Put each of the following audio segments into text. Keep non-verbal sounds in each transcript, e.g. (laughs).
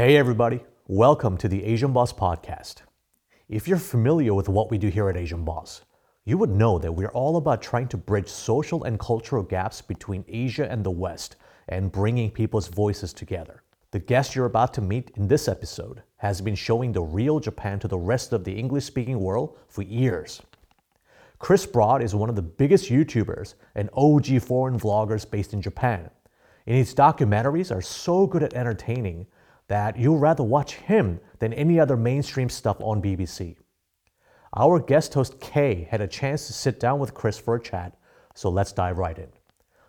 Hey, everybody. Welcome to the Asian Boss Podcast. If you're familiar with what we do here at Asian Boss, you would know that we're all about trying to bridge social and cultural gaps between Asia and the West and bringing people's voices together. The guest you're about to meet in this episode has been showing the real Japan to the rest of the English speaking world for years. Chris Broad is one of the biggest YouTubers and OG foreign vloggers based in Japan. And his documentaries are so good at entertaining that you'll rather watch him than any other mainstream stuff on BBC. Our guest host Kay had a chance to sit down with Chris for a chat, so let's dive right in.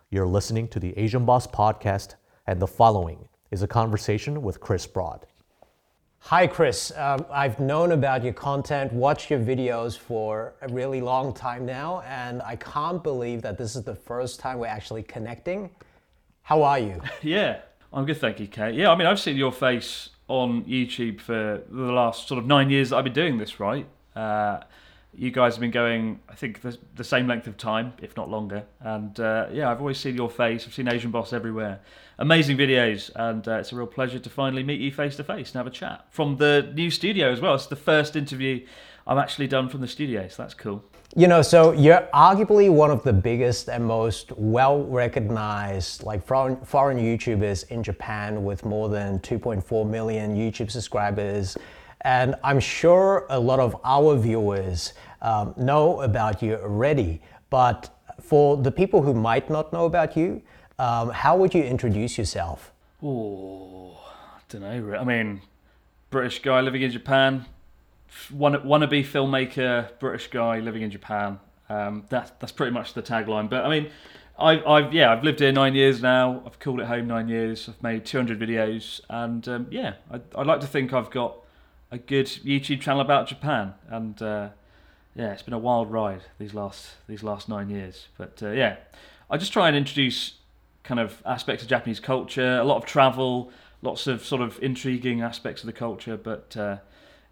You're listening to the Asian Boss podcast, and the following is a conversation with Chris Broad. Hi, Chris. Uh, I've known about your content, watched your videos for a really long time now, and I can't believe that this is the first time we're actually connecting. How are you? (laughs) Yeah, I'm good, thank you, Kate. Yeah, I mean, I've seen your face on YouTube for the last sort of nine years that I've been doing this, right? Uh, you guys have been going, I think, the, the, same length of time, if not longer. And uh, yeah, I've always seen your face. I've seen Asian Boss everywhere. Amazing videos, and uh, it's a real pleasure to finally meet you face to face and have a chat from the new studio as well. It's the first interview I've actually done from the studio, so that's cool. You know, so you're arguably one of the biggest and most well recognized like foreign, foreign YouTubers in Japan with more than 2.4 million YouTube subscribers. And I'm sure a lot of our viewers um, know about you already. But for the people who might not know about you, um, how would you introduce yourself? Oh, I don't know. I mean, British guy living in Japan, wanna, wannabe filmmaker, British guy living in Japan. Um, that, that's pretty much the tagline. But I mean, I've, I've, yeah, I've lived here nine years now. I've called it home nine years. I've made 200 videos, and um, yeah, I, I like to think I've got a good YouTube channel about Japan, and uh, yeah, it's been a wild ride these last these last nine years. But uh, yeah, I just try and introduce kind of aspects of Japanese culture, a lot of travel, lots of sort of intriguing aspects of the culture, but uh,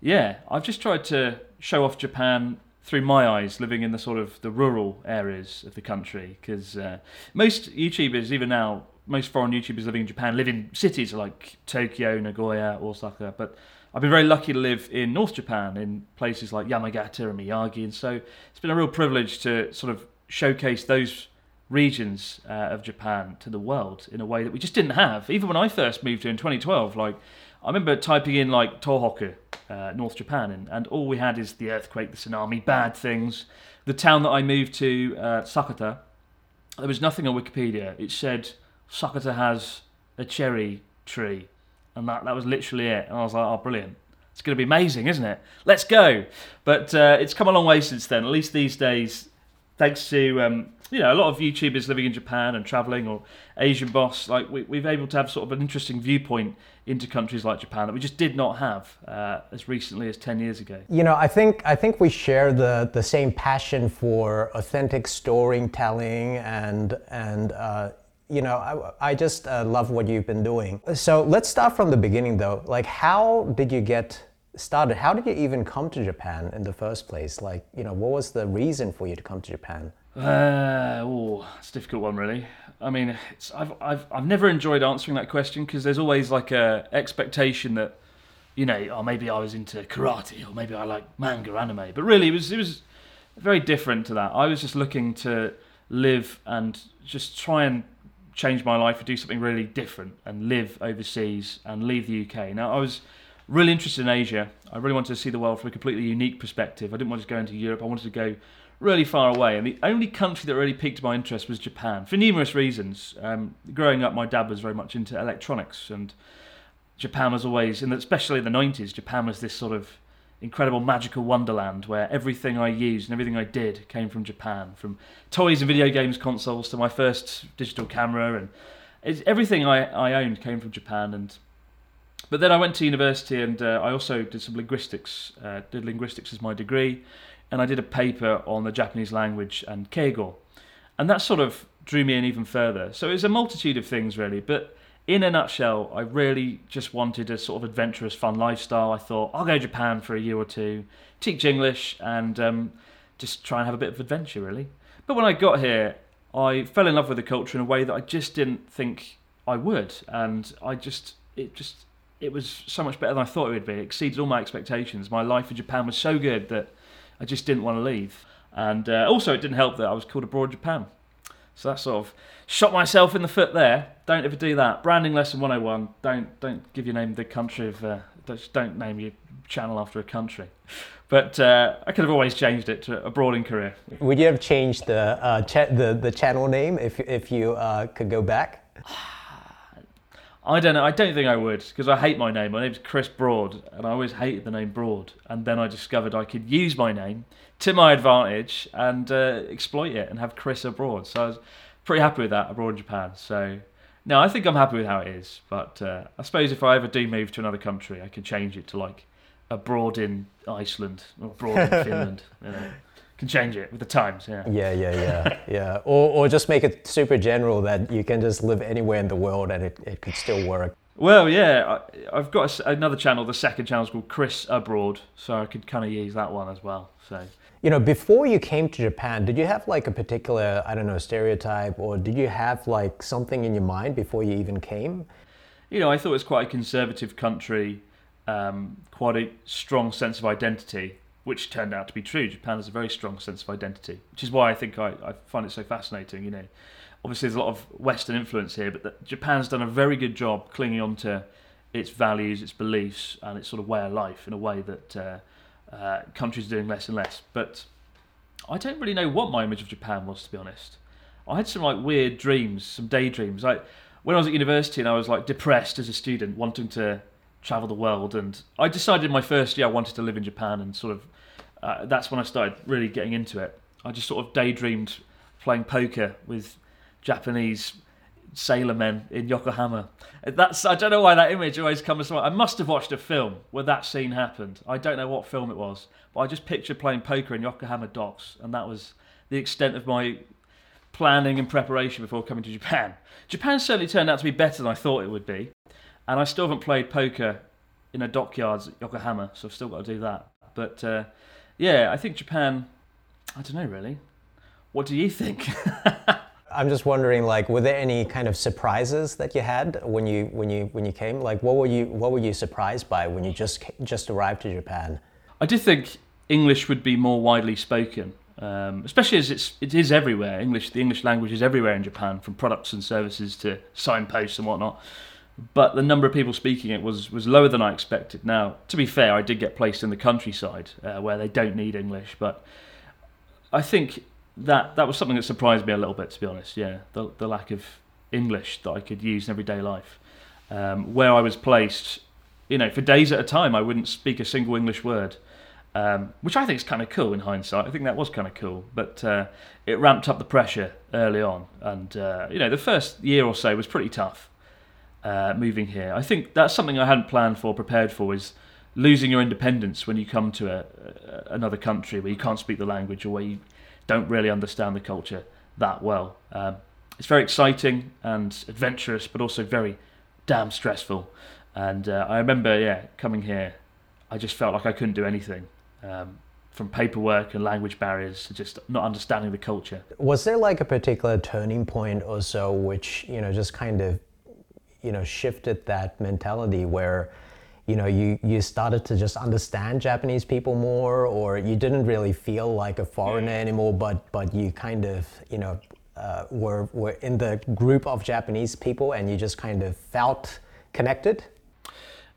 yeah, I've just tried to show off Japan through my eyes, living in the sort of the rural areas of the country. Because uh, most YouTubers, even now, most foreign YouTubers living in Japan live in cities like Tokyo, Nagoya, Osaka. But I've been very lucky to live in North Japan, in places like Yamagata and Miyagi, and so it's been a real privilege to sort of showcase those regions uh, of Japan to the world in a way that we just didn't have. Even when I first moved here in 2012, like I remember typing in like Tohoku, uh, North Japan, and, and all we had is the earthquake, the tsunami, bad things. The town that I moved to, uh, Sakata, there was nothing on Wikipedia. It said Sakata has a cherry tree, and that that was literally it. And I was like, oh, brilliant! It's going to be amazing, isn't it? Let's go! But uh, it's come a long way since then. At least these days, thanks to um, you know a lot of YouTubers living in Japan and traveling or Asian boss, like we, we've able to have sort of an interesting viewpoint into countries like Japan that we just did not have uh, as recently as 10 years ago. You know, I think I think we share the the same passion for authentic storytelling and and uh, you know, I, I just uh, love what you've been doing. So let's start from the beginning though. Like, how did you get started? How did you even come to Japan in the first place? Like, you know, what was the reason for you to come to Japan? Uh, oh, it's a difficult one, really. I mean, I've, I've, I've never enjoyed answering that question because there's always like a expectation that, you know, oh, maybe I was into karate or maybe I like manga anime. But really, it was, it was very different to that. I was just looking to live and just try and change my life and do something really different and live overseas and leave the UK. Now, I was really interested in Asia. I really wanted to see the world from a completely unique perspective. I didn't want to go into Europe. I wanted to go really far away. And the only country that really piqued my interest was Japan for numerous reasons. Um, growing up, my dad was very much into electronics, and Japan was always, and especially in the 90s, Japan was this sort of incredible magical wonderland where everything I used and everything I did came from Japan, from toys and video games consoles to my first digital camera, and everything I, I owned came from Japan. And but then I went to university and uh, I also did some linguistics, uh, did linguistics as my degree, and I did a paper on the Japanese language and Keigo. And that sort of drew me in even further. So it was a multitude of things really, but in a nutshell, I really just wanted a sort of adventurous, fun lifestyle. I thought I'll go to Japan for a year or two, teach English, and um, just try and have a bit of adventure, really. But when I got here, I fell in love with the culture in a way that I just didn't think I would, and I just it just it was so much better than I thought it would be. It exceeded all my expectations. My life in Japan was so good that I just didn't want to leave. And uh, also, it didn't help that I was called abroad Japan. So that sort of shot myself in the foot there. Don't ever do that. Branding lesson 101. Don't don't give your name the country of. Uh, don't name your channel after a country. But uh, I could have always changed it to abroad in Korea. Would you have changed the uh, cha- the the channel name if if you uh, could go back? (sighs) I don't know. I don't think I would because I hate my name. My name's Chris Broad, and I always hated the name Broad. And then I discovered I could use my name to my advantage and uh, exploit it and have Chris abroad. So I was pretty happy with that abroad in Japan. So no, I think I'm happy with how it is. But uh, I suppose if I ever do move to another country, I can change it to like abroad in Iceland or abroad in (laughs) Finland. You know can change it with the times. Yeah. Yeah, yeah, yeah, (laughs) yeah. Or, or just make it super general that you can just live anywhere in the world and it, it could still work. Well, yeah, I, have got a, another channel. The second channel is called Chris Abroad, so I could kind of use that one as well. So. You know, before you came to Japan, did you have like a particular, I don't know, stereotype, or did you have like something in your mind before you even came? You know, I thought it was quite a conservative country, um, quite a strong sense of identity which turned out to be true. Japan has a very strong sense of identity, which is why I think I, I find it so fascinating. You know, obviously there's a lot of Western influence here, but the, Japan's done a very good job clinging on to its values, its beliefs, and its sort of way of life in a way that uh, uh, countries are doing less and less. But I don't really know what my image of Japan was, to be honest. I had some like weird dreams, some daydreams. Like when I was at university and I was like depressed as a student, wanting to travel the world. And I decided my first year I wanted to live in Japan, and sort of uh, that's when I started really getting into it. I just sort of daydreamed playing poker with Japanese sailor men in Yokohama. That's I don't know why that image always comes to mind. I must have watched a film where that scene happened. I don't know what film it was, but I just pictured playing poker in Yokohama docks, and that was the extent of my planning and preparation before coming to Japan. Japan certainly turned out to be better than I thought it would be and I still haven't played poker in a dockyards at Yokohama, so I've still got to do that. But uh, yeah, I think Japan. I don't know really. What do you think? (laughs) I'm just wondering, like, were there any kind of surprises that you had when you when you when you came? Like, what were you what were you surprised by when you just just arrived to Japan? I did think English would be more widely spoken, um, especially as it's it is everywhere. English, the English language is everywhere in Japan, from products and services to signposts and whatnot but the number of people speaking it was was lower than I expected. Now, to be fair, I did get placed in the countryside uh, where they don't need English, but I think that that was something that surprised me a little bit, to be honest. Yeah, the the lack of English that I could use in everyday life. Um, where I was placed, you know, for days at a time, I wouldn't speak a single English word. Um, which I think is kind of cool in hindsight. I think that was kind of cool, but uh, it ramped up the pressure early on, and uh, you know the first year or so was pretty tough uh, moving here. I think that's something I hadn't planned for, prepared for, is losing your independence when you come to a, a, another country where you can't speak the language or where you don't really understand the culture that well. Um, it's very exciting and adventurous, but also very damn stressful. And uh, I remember, yeah, coming here, I just felt like I couldn't do anything. Um, from paperwork and language barriers to just not understanding the culture. Was there like a particular turning point or so which, you know, just kind of you know shifted that mentality where you know you you started to just understand Japanese people more or you didn't really feel like a foreigner anymore but but you kind of you know uh, were were in the group of Japanese people and you just kind of felt connected?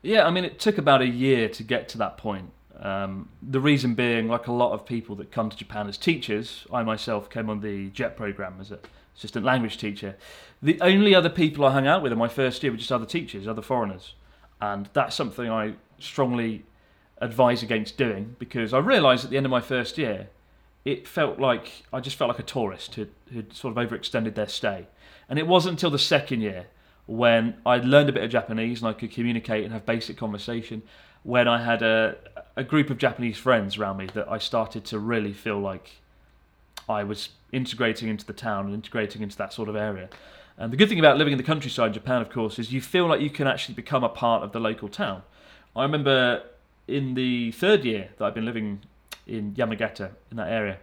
Yeah I mean it took about a year to get to that point. Um, the reason being like a lot of people that come to Japan as teachers I myself came on the JET program as a assistant language teacher. The only other people I hung out with in my first year were just other teachers, other foreigners. And that's something I strongly advise against doing because I realised at the end of my first year, it felt like I just felt like a tourist who'd, who'd sort of overextended their stay. And it wasn't until the second year when I'd learned a bit of Japanese and I could communicate and have basic conversation, when I had a, a group of Japanese friends around me that I started to really feel like I was integrating into the town and integrating into that sort of area. And the good thing about living in the countryside in Japan, of course, is you feel like you can actually become a part of the local town. I remember in the third year that I've been living in Yamagata, in that area,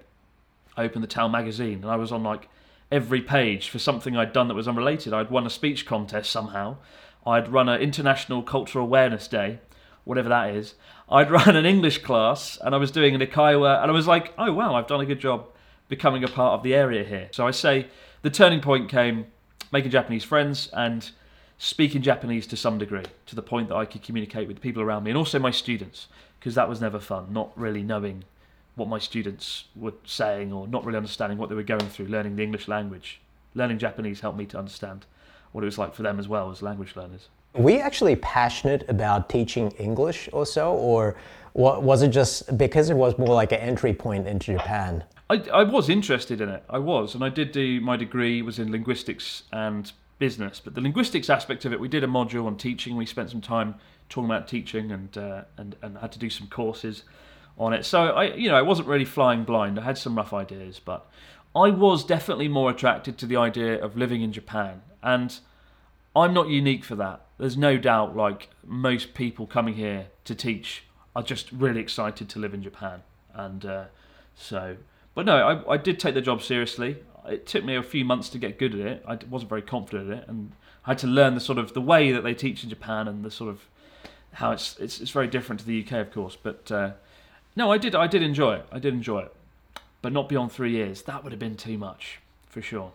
I opened the town magazine and I was on like every page for something I'd done that was unrelated. I'd won a speech contest somehow. I'd run an International Cultural Awareness Day, whatever that is. I'd (laughs) run an English class, and I was doing an eikaiwa, and I was like, oh wow, I've done a good job becoming a part of the area here. So I say the turning point came making Japanese friends and speaking Japanese to some degree, to the point that I could communicate with people around me and also my students, because that was never fun, not really knowing what my students were saying or not really understanding what they were going through, learning the English language. Learning Japanese helped me to understand what it was like for them as well as language learners. Were you actually passionate about teaching English or so, or was it just because it was more like an entry point into Japan? I, I was interested in it. I was, and I did do my degree was in linguistics and business. But the linguistics aspect of it, we did a module on teaching. We spent some time talking about teaching and uh, and and had to do some courses on it. So I, you know, I wasn't really flying blind. I had some rough ideas, but I was definitely more attracted to the idea of living in Japan, and I'm not unique for that. There's no doubt, like most people coming here to teach, are just really excited to live in Japan, and uh, so. But no, I, I did take the job seriously it took me a few months to get good at it. I wasn't very confident in it, and I had to learn the sort of the way that they teach in Japan and the sort of how it's it's, it's very different to the UK, of course. But uh, no, I did I did enjoy it. I did enjoy it, but not beyond three years. That would have been too much for sure.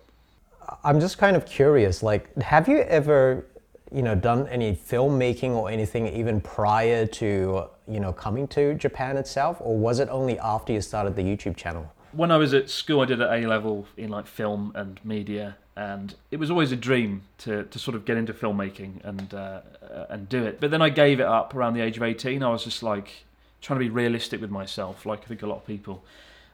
I'm just kind of curious. Like, have you ever, you know, done any filmmaking or anything even prior to you know coming to Japan itself, or was it only after you started the YouTube channel? When I was at school, I did at A level in like film and media, and it was always a dream to, to sort of get into filmmaking and uh, and do it. But then I gave it up around the age of eighteen. I was just like trying to be realistic with myself, like I think a lot of people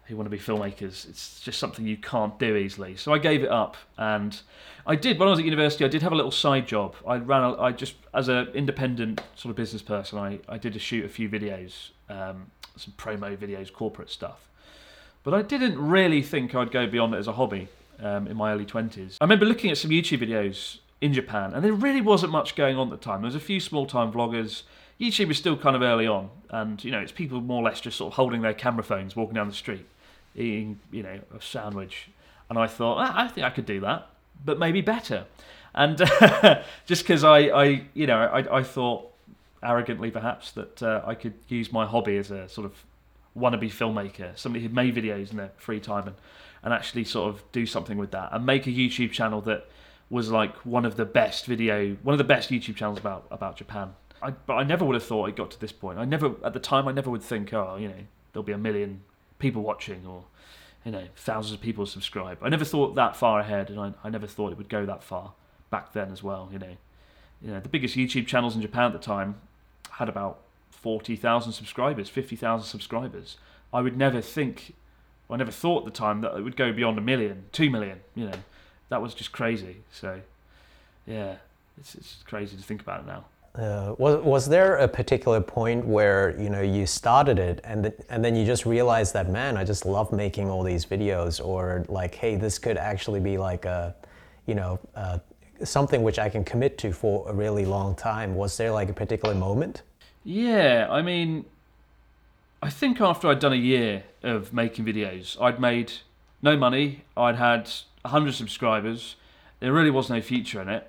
who want to be filmmakers. It's just something you can't do easily. So I gave it up, and I did when I was at university. I did have a little side job. I ran. A, I just as an independent sort of business person, I I did a shoot a few videos, um, some promo videos, corporate stuff but I didn't really think I'd go beyond it as a hobby um, in my early 20s. I remember looking at some YouTube videos in Japan, and there really wasn't much going on at the time. There was a few small time vloggers. YouTube was still kind of early on, and you know, it's people more or less just sort of holding their camera phones, walking down the street, eating, you know, a sandwich. And I thought, ah, I think I could do that, but maybe better. And (laughs) just because I, I, you know, I, I thought arrogantly perhaps that uh, I could use my hobby as a sort of wannabe filmmaker, somebody who made videos in their free time and, and actually sort of do something with that and make a YouTube channel that was like one of the best video, one of the best YouTube channels about about Japan. I, but I never would have thought it got to this point. I never, at the time, I never would think, oh, you know, there'll be a million people watching or, you know, thousands of people subscribe. I never thought that far ahead, and I, I never thought it would go that far back then as well. You know, you know, the biggest YouTube channels in Japan at the time had about 40,000 subscribers, 50,000 subscribers. I would never think, I never thought at the time that it would go beyond a million, two million, you know. That was just crazy. So, yeah, it's, it's crazy to think about it now. Uh, was was there a particular point where you know you started it and th- and then you just realized that man I just love making all these videos or like hey this could actually be like a you know uh, something which I can commit to for a really long time was there like a particular moment yeah, I mean, I think after I'd done a year of making videos, I'd made no money. I'd had 100 subscribers. There really was no future in it.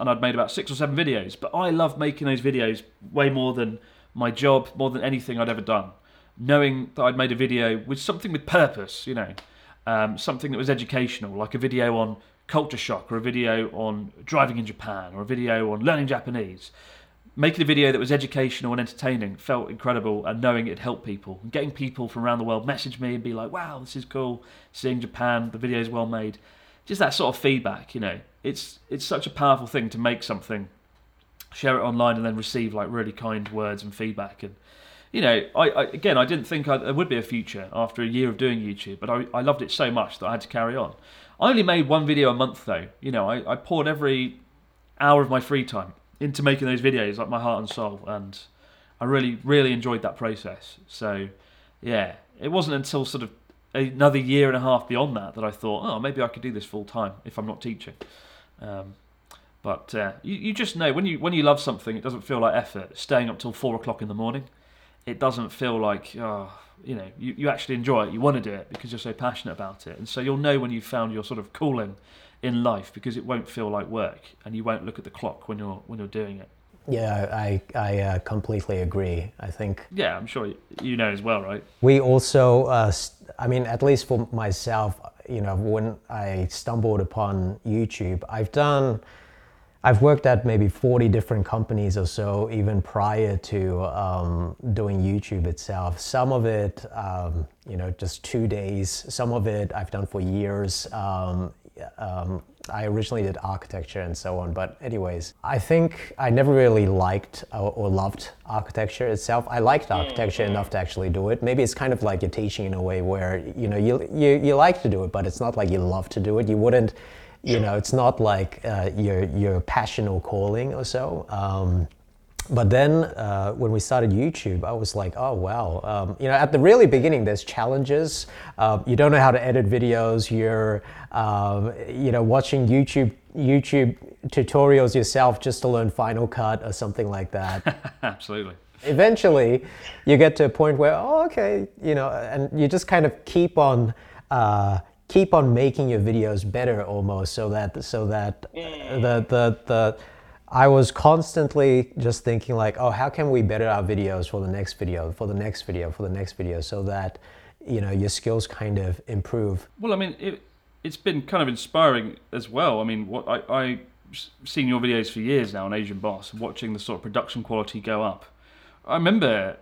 And I'd made about six or seven videos. But I loved making those videos way more than my job, more than anything I'd ever done. Knowing that I'd made a video with something with purpose, you know, um, something that was educational, like a video on culture shock, or a video on driving in Japan, or a video on learning Japanese making a video that was educational and entertaining felt incredible and knowing it helped people and getting people from around the world message me and be like wow this is cool seeing japan the video is well made. Just that sort of feedback you know. It's it's such a powerful thing to make something share it online and then receive like really kind words and feedback. And you know i, I again i didn't think I, there would be a future after a year of doing youtube but I, I loved it so much that i had to carry on. I only made one video a month though. You know i, I poured every hour of my free time into making those videos, like my heart and soul, and I really, really enjoyed that process. So, yeah, it wasn't until sort of another year and a half beyond that that I thought, oh, maybe I could do this full time if I'm not teaching. Um, but uh, you, you just know when you when you love something, it doesn't feel like effort. Staying up till four o'clock in the morning, it doesn't feel like oh, you know you, you actually enjoy it. You want to do it because you're so passionate about it, and so you'll know when you've found your sort of calling in life because it won't feel like work and you won't look at the clock when you're when you're doing it. Yeah, I, I uh, completely agree. I think Yeah, I'm sure you know as well, right? we also, uh, I mean, at least for myself, you know, when I stumbled upon YouTube, I've done, I've worked at maybe 40 different companies or so, even prior to um, doing YouTube itself. Some of it, um, you know, just two days. Some of it I've done for years. Um, um, I originally did architecture and so on, but anyways, I think I never really liked or, or loved architecture itself. I liked architecture enough to actually do it. Maybe it's kind of like you're teaching in a way where you know you you, you like to do it, but it's not like you love to do it. You wouldn't, you know, it's not like uh, your your passion or calling or so. Um, but then uh, when we started YouTube, I was like, oh wow, um, you know, at the really beginning, there's challenges. Uh, you don't know how to edit videos. You're, um, you know, watching YouTube YouTube tutorials yourself just to learn Final Cut or something like that. (laughs) Absolutely. Eventually, you get to a point where, oh, okay, you know, and you just kind of keep on. Uh, keep on making your videos better almost so that so that the the the I was constantly just thinking like, oh, how can we better our videos for the next video, for the next video, for the next video, so that you know your skills kind of improve. Well, I mean, it, it's been kind of inspiring as well. I mean, what I, I seen your videos for years now on Asian Boss, watching the sort of production quality go up. I remember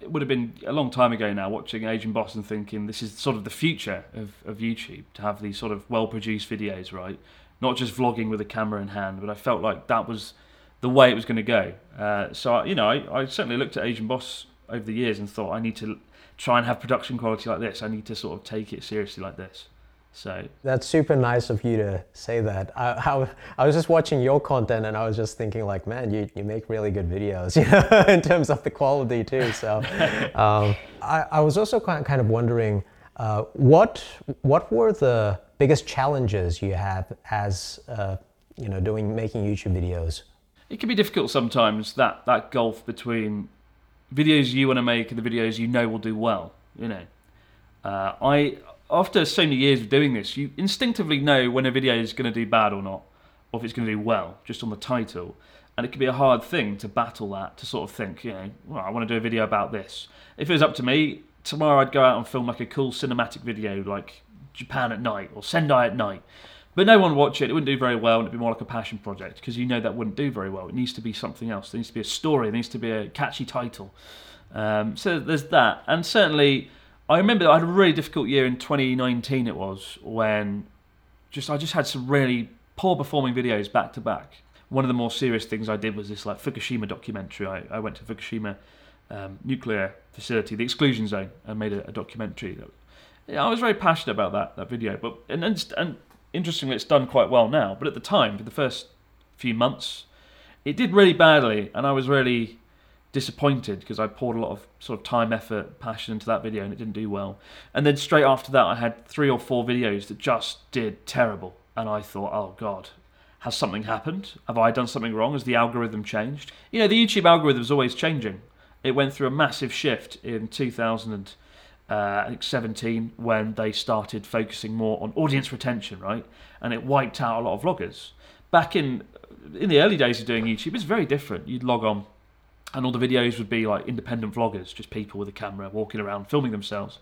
it would have been a long time ago now watching Asian Boss and thinking this is sort of the future of, of YouTube to have these sort of well produced videos, right? Not just vlogging with a camera in hand, but I felt like that was the way it was going to go. Uh, so, you know, I, I certainly looked at Asian Boss over the years and thought I need to try and have production quality like this. I need to sort of take it seriously like this. So That's super nice of you to say that. I, I, I was just watching your content and I was just thinking like, man, you, you make really good videos, (laughs) you know, in terms of the quality too. So (laughs) um, I, I was also kind kind of wondering, uh, what what were the biggest challenges you have as uh, you know doing making YouTube videos? it can be difficult sometimes that that gulf between videos you want to make and the videos you know will do well. You know, uh, I after so many years of doing this, you instinctively know when a video is going to do bad or not, or if it's going to do well, just on the title. And it can be a hard thing to battle that, to sort of think, you know, well, I want to do a video about this. If it was up to me, tomorrow I'd go out and film like a cool cinematic video, like Japan at night or Sendai at night. But no one would watch it. It wouldn't do very well, and it'd be more like a passion project because you know that wouldn't do very well. It needs to be something else. There needs to be a story. There needs to be a catchy title. Um, so there's that, and certainly I remember I had a really difficult year in 2019. It was when just I just had some really poor performing videos back to back. One of the more serious things I did was this like Fukushima documentary. I, I went to Fukushima um, nuclear facility, the exclusion zone, and made a, a documentary. Yeah, I was very passionate about that that video, but and and, and interestingly, it's done quite well now. But at the time, for the first few months, it did really badly, and I was really disappointed because I poured a lot of sort of time, effort, passion into that video, and it didn't do well. And then straight after that, I had three or four videos that just did terrible, and I thought, oh god. Has something happened? Have I done something wrong? Has the algorithm changed? You know, the YouTube algorithm is always changing. It went through a massive shift in 2000 uh, I think 17 when they started focusing more on audience retention, right? And it wiped out a lot of vloggers. Back in in the early days of doing YouTube, it's very different. You'd log on, and all the videos would be like independent vloggers, just people with a camera walking around filming themselves,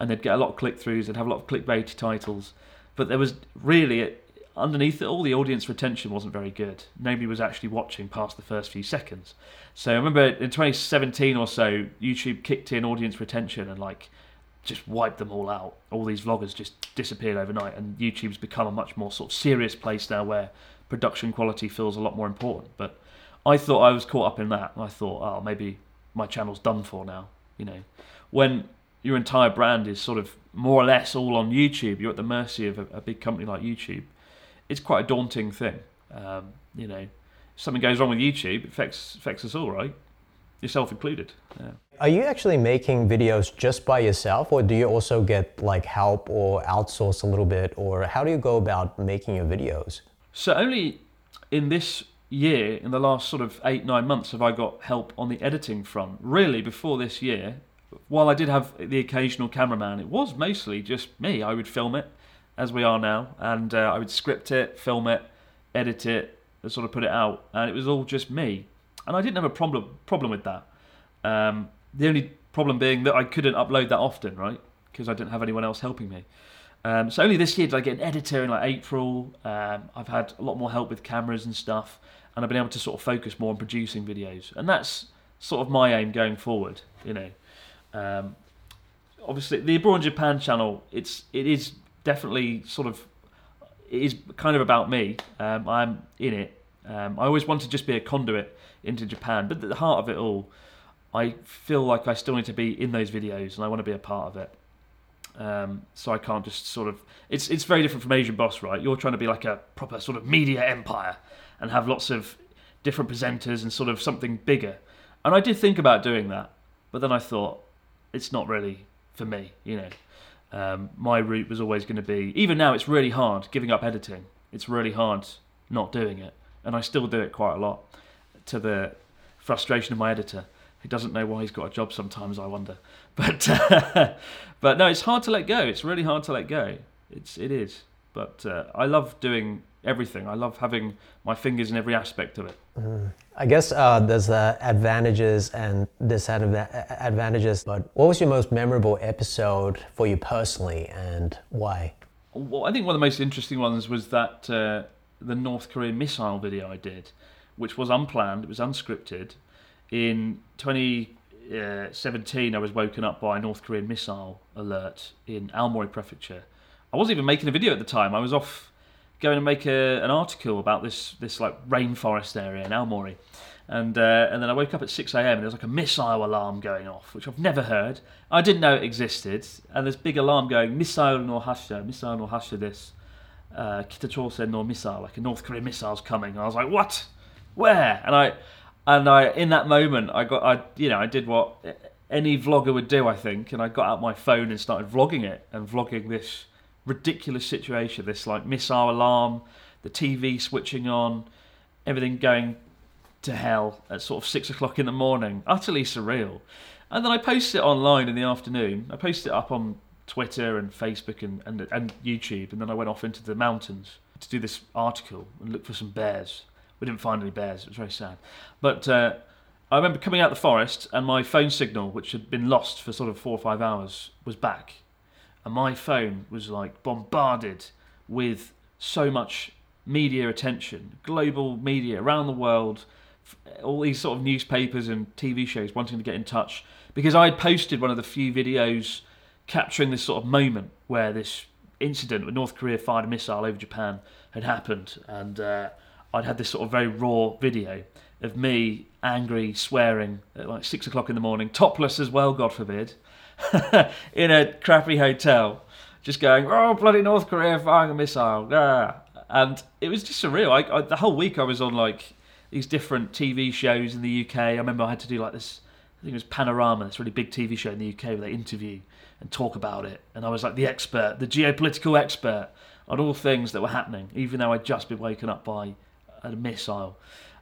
and they'd get a lot of click throughs. They'd have a lot of clickbaity titles, but there was really underneath it all the audience retention wasn't very good. Nobody was actually watching past the first few seconds. So i remember in 2017 or so youtube kicked in audience retention and like just wiped them all out. All these vloggers just disappeared overnight and youtube's become a much more sort of serious place now where production quality feels a lot more important. But i thought i was caught up in that i thought oh maybe my channel's done for now you know. When your entire brand is sort of more or less all on youtube you're at the mercy of a, a big company like youtube it's quite a daunting thing. Um, you know, if something goes wrong with YouTube, it affects affects us all, right? Yourself included. Yeah. Are you actually making videos just by yourself, or do you also get like help or outsource a little bit, or how do you go about making your videos? So only in this year, in the last sort of eight nine months, have I got help on the editing front. Really, before this year, while I did have the occasional cameraman, it was mostly just me. I would film it as we are now, and uh, I would script it, film it, edit it, and sort of put it out, and it was all just me, and I didn't have a problem problem with that. Um, the only problem being that I couldn't upload that often, right? Because I didn't have anyone else helping me. Um, so only this year did I get an editor in like April. Um, I've had a lot more help with cameras and stuff, and I've been able to sort of focus more on producing videos, and that's sort of my aim going forward. You know, um, obviously the Abroad in Japan channel, it's it is definitely sort of is kind of about me. Um, I'm in it. Um, I always want to just be a conduit into Japan, but at the heart of it all, I feel like I still need to be in those videos, and I want to be a part of it. Um, so I can't just sort of. It's it's very different from Asian Boss, right? You're trying to be like a proper sort of media empire and have lots of different presenters and sort of something bigger. And I did think about doing that, but then I thought it's not really for me. You know, um, my route was always going to be. Even now, it's really hard giving up editing. It's really hard not doing it, and I still do it quite a lot, to the frustration of my editor. who doesn't know why he's got a job sometimes. I wonder, (laughs) but uh, but no, it's hard to let go. It's really hard to let go. It's it is. But uh, I love doing everything. I love having my fingers in every aspect of it. I guess uh, there's the advantages and disadvantages, but what was your most memorable episode for you personally and why? Well, I think one of the most interesting ones was that uh, the North Korean missile video I did, which was unplanned, it was unscripted. In 2017, I was woken up by a North Korean missile alert in Aomori Prefecture. I wasn't even making a video at the time. I was off going to make a, an article about this this like rainforest area in Aomori. And uh, and then I woke up at 6 a.m. and there was like a missile alarm going off, which I've never heard. I didn't know it existed. And this big alarm going, missile no hasha, missile no hasha this. Uh, Kitachosen no missile, like a North Korean missile's coming. And I was like, what? Where? And I, and I, in that moment, I got, I, you know, I did what any vlogger would do, I think, and I got out my phone and started vlogging it and vlogging this ridiculous situation. This like missile alarm, the TV switching on, everything going to hell at sort of six o'clock in the morning. Utterly surreal. And then I posted it online in the afternoon. I posted it up on Twitter and Facebook and, and, and YouTube. And then I went off into the mountains to do this article and look for some bears. We didn't find any bears. It was very sad. But uh, I remember coming out the forest and my phone signal, which had been lost for sort of four or five hours, was back and my phone was like bombarded with so much media attention, global media around the world, all these sort of newspapers and TV shows wanting to get in touch because I had posted one of the few videos capturing this sort of moment where this incident with North Korea fired a missile over Japan had happened, and uh, I'd had this sort of very raw video of me angry, swearing at like six o'clock in the morning, topless as well, God forbid, (laughs) in a crappy hotel, just going, "Oh, bloody North Korea firing a missile!" Ah. And it was just surreal. I, I, the whole week I was on like these different TV shows in the UK. I remember I had to do like this. I think it was Panorama, this really big TV show in the UK where they interview and talk about it. And I was like the expert, the geopolitical expert on all things that were happening, even though I'd just been woken up by a missile.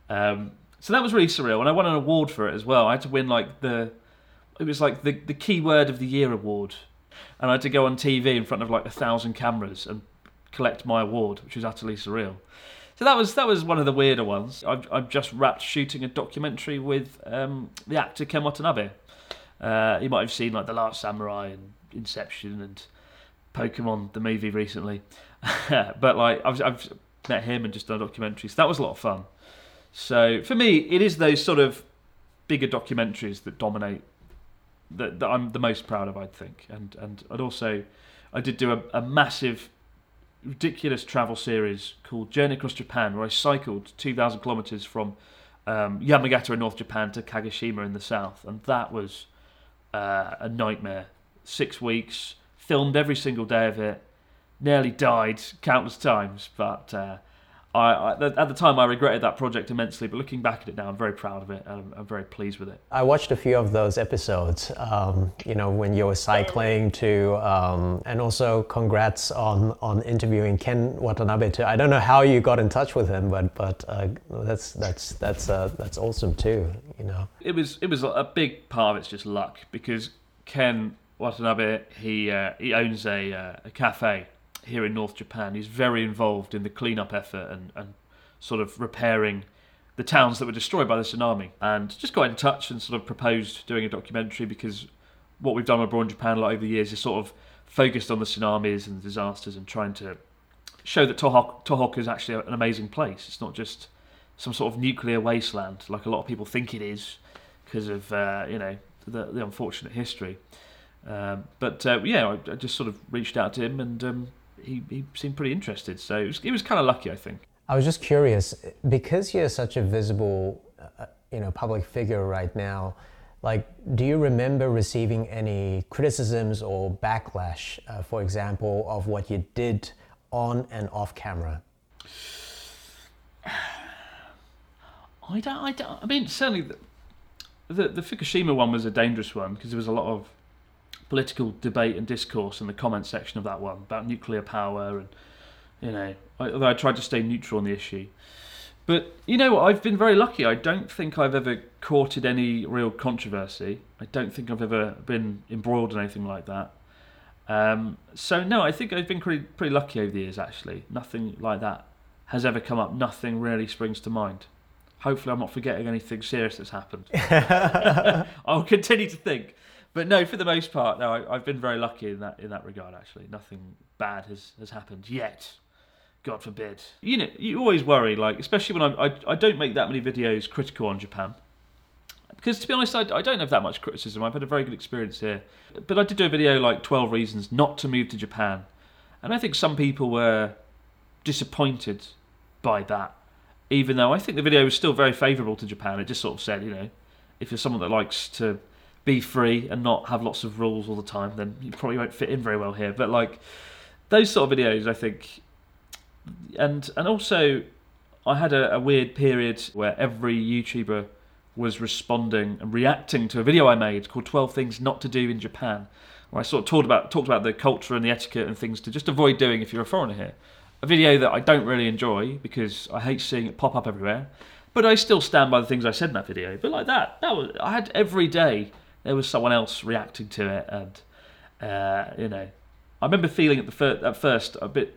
Um, so that was really surreal, and I won an award for it as well. I had to win like the it was like the the key word of the year award, and I had to go on TV in front of like a thousand cameras and collect my award, which was utterly surreal. So that was that was one of the weirder ones. I've I've just wrapped shooting a documentary with um, the actor Ken Watanabe. Uh, you might have seen like The Last Samurai and Inception and Pokemon the movie recently, (laughs) but like I've I've met him and just done a documentary. So that was a lot of fun. So for me, it is those sort of bigger documentaries that dominate that, that I'm the most proud of, I'd think. And and I'd also, I did do a, a massive, ridiculous travel series called Journey Across Japan, where I cycled 2,000 kilometers from um, Yamagata in North Japan to Kagoshima in the south, and that was uh, a nightmare. Six weeks, filmed every single day of it, nearly died countless times, but. Uh, I, I, at the time I regretted that project immensely, but looking back at it now, I'm very proud of it. I'm, I'm very pleased with it. I watched a few of those episodes. Um, you know, when you were cycling to, um, and also congrats on on interviewing Ken Watanabe too. I don't know how you got in touch with him, but but uh, that's that's that's uh, that's awesome too. You know, it was it was a big part of it's just luck because Ken Watanabe he uh, he owns a uh, a cafe here in North Japan. He's very involved in the cleanup effort and, and sort of repairing the towns that were destroyed by the tsunami. And just got in touch and sort of proposed doing a documentary because what we've done abroad in Japan a lot over the years is sort of focused on the tsunamis and the disasters and trying to show that Tohoku, Tohoku is actually an amazing place. It's not just some sort of nuclear wasteland like a lot of people think it is because of uh, you know the, the unfortunate history. Um, but uh, yeah, I, I, just sort of reached out to him and um, he, he seemed pretty interested. So it was, it was kind of lucky, I think. I was just curious because you're such a visible, uh, you know, public figure right now. Like, do you remember receiving any criticisms or backlash, uh, for example, of what you did on and off camera? (sighs) I don't. I don't. I mean, certainly the, the, the Fukushima one was a dangerous one because there was a lot of political debate and discourse in the comment section of that one about nuclear power and you know. Although I tried to stay neutral on the issue. But you know what? I've been very lucky. I don't think I've ever courted any real controversy. I don't think I've ever been embroiled in anything like that. Um, so no, I think I've been pretty pretty lucky over the years. Actually, nothing like that has ever come up. Nothing really springs to mind. Hopefully, I'm not forgetting anything serious that's happened. (laughs) (laughs) I'll continue to think, but no, for the most part, no, I, have been very lucky in that in that regard. Actually, nothing bad has has happened yet. God forbid. You know, you always worry, like, especially when I, I, I don't make that many videos critical on Japan. Because to be honest, I, I don't have that much criticism. I've had a very good experience here. But I did do a video like 12 reasons not to move to Japan. And I think some people were disappointed by that. Even though I think the video was still very favourable to Japan. It just sort of said, you know, if you're someone that likes to be free and not have lots of rules all the time, then you probably won't fit in very well here. But like those sort of videos, I think and and also I had a, a, weird period where every YouTuber was responding and reacting to a video I made called 12 Things Not to Do in Japan, where I sort of talked about talked about the culture and the etiquette and things to just avoid doing if you're a foreigner here. A video that I don't really enjoy because I hate seeing it pop up everywhere, but I still stand by the things I said in that video. But like that, that was I had every day there was someone else reacting to it, and uh, you know, I remember feeling at the fir- at first a bit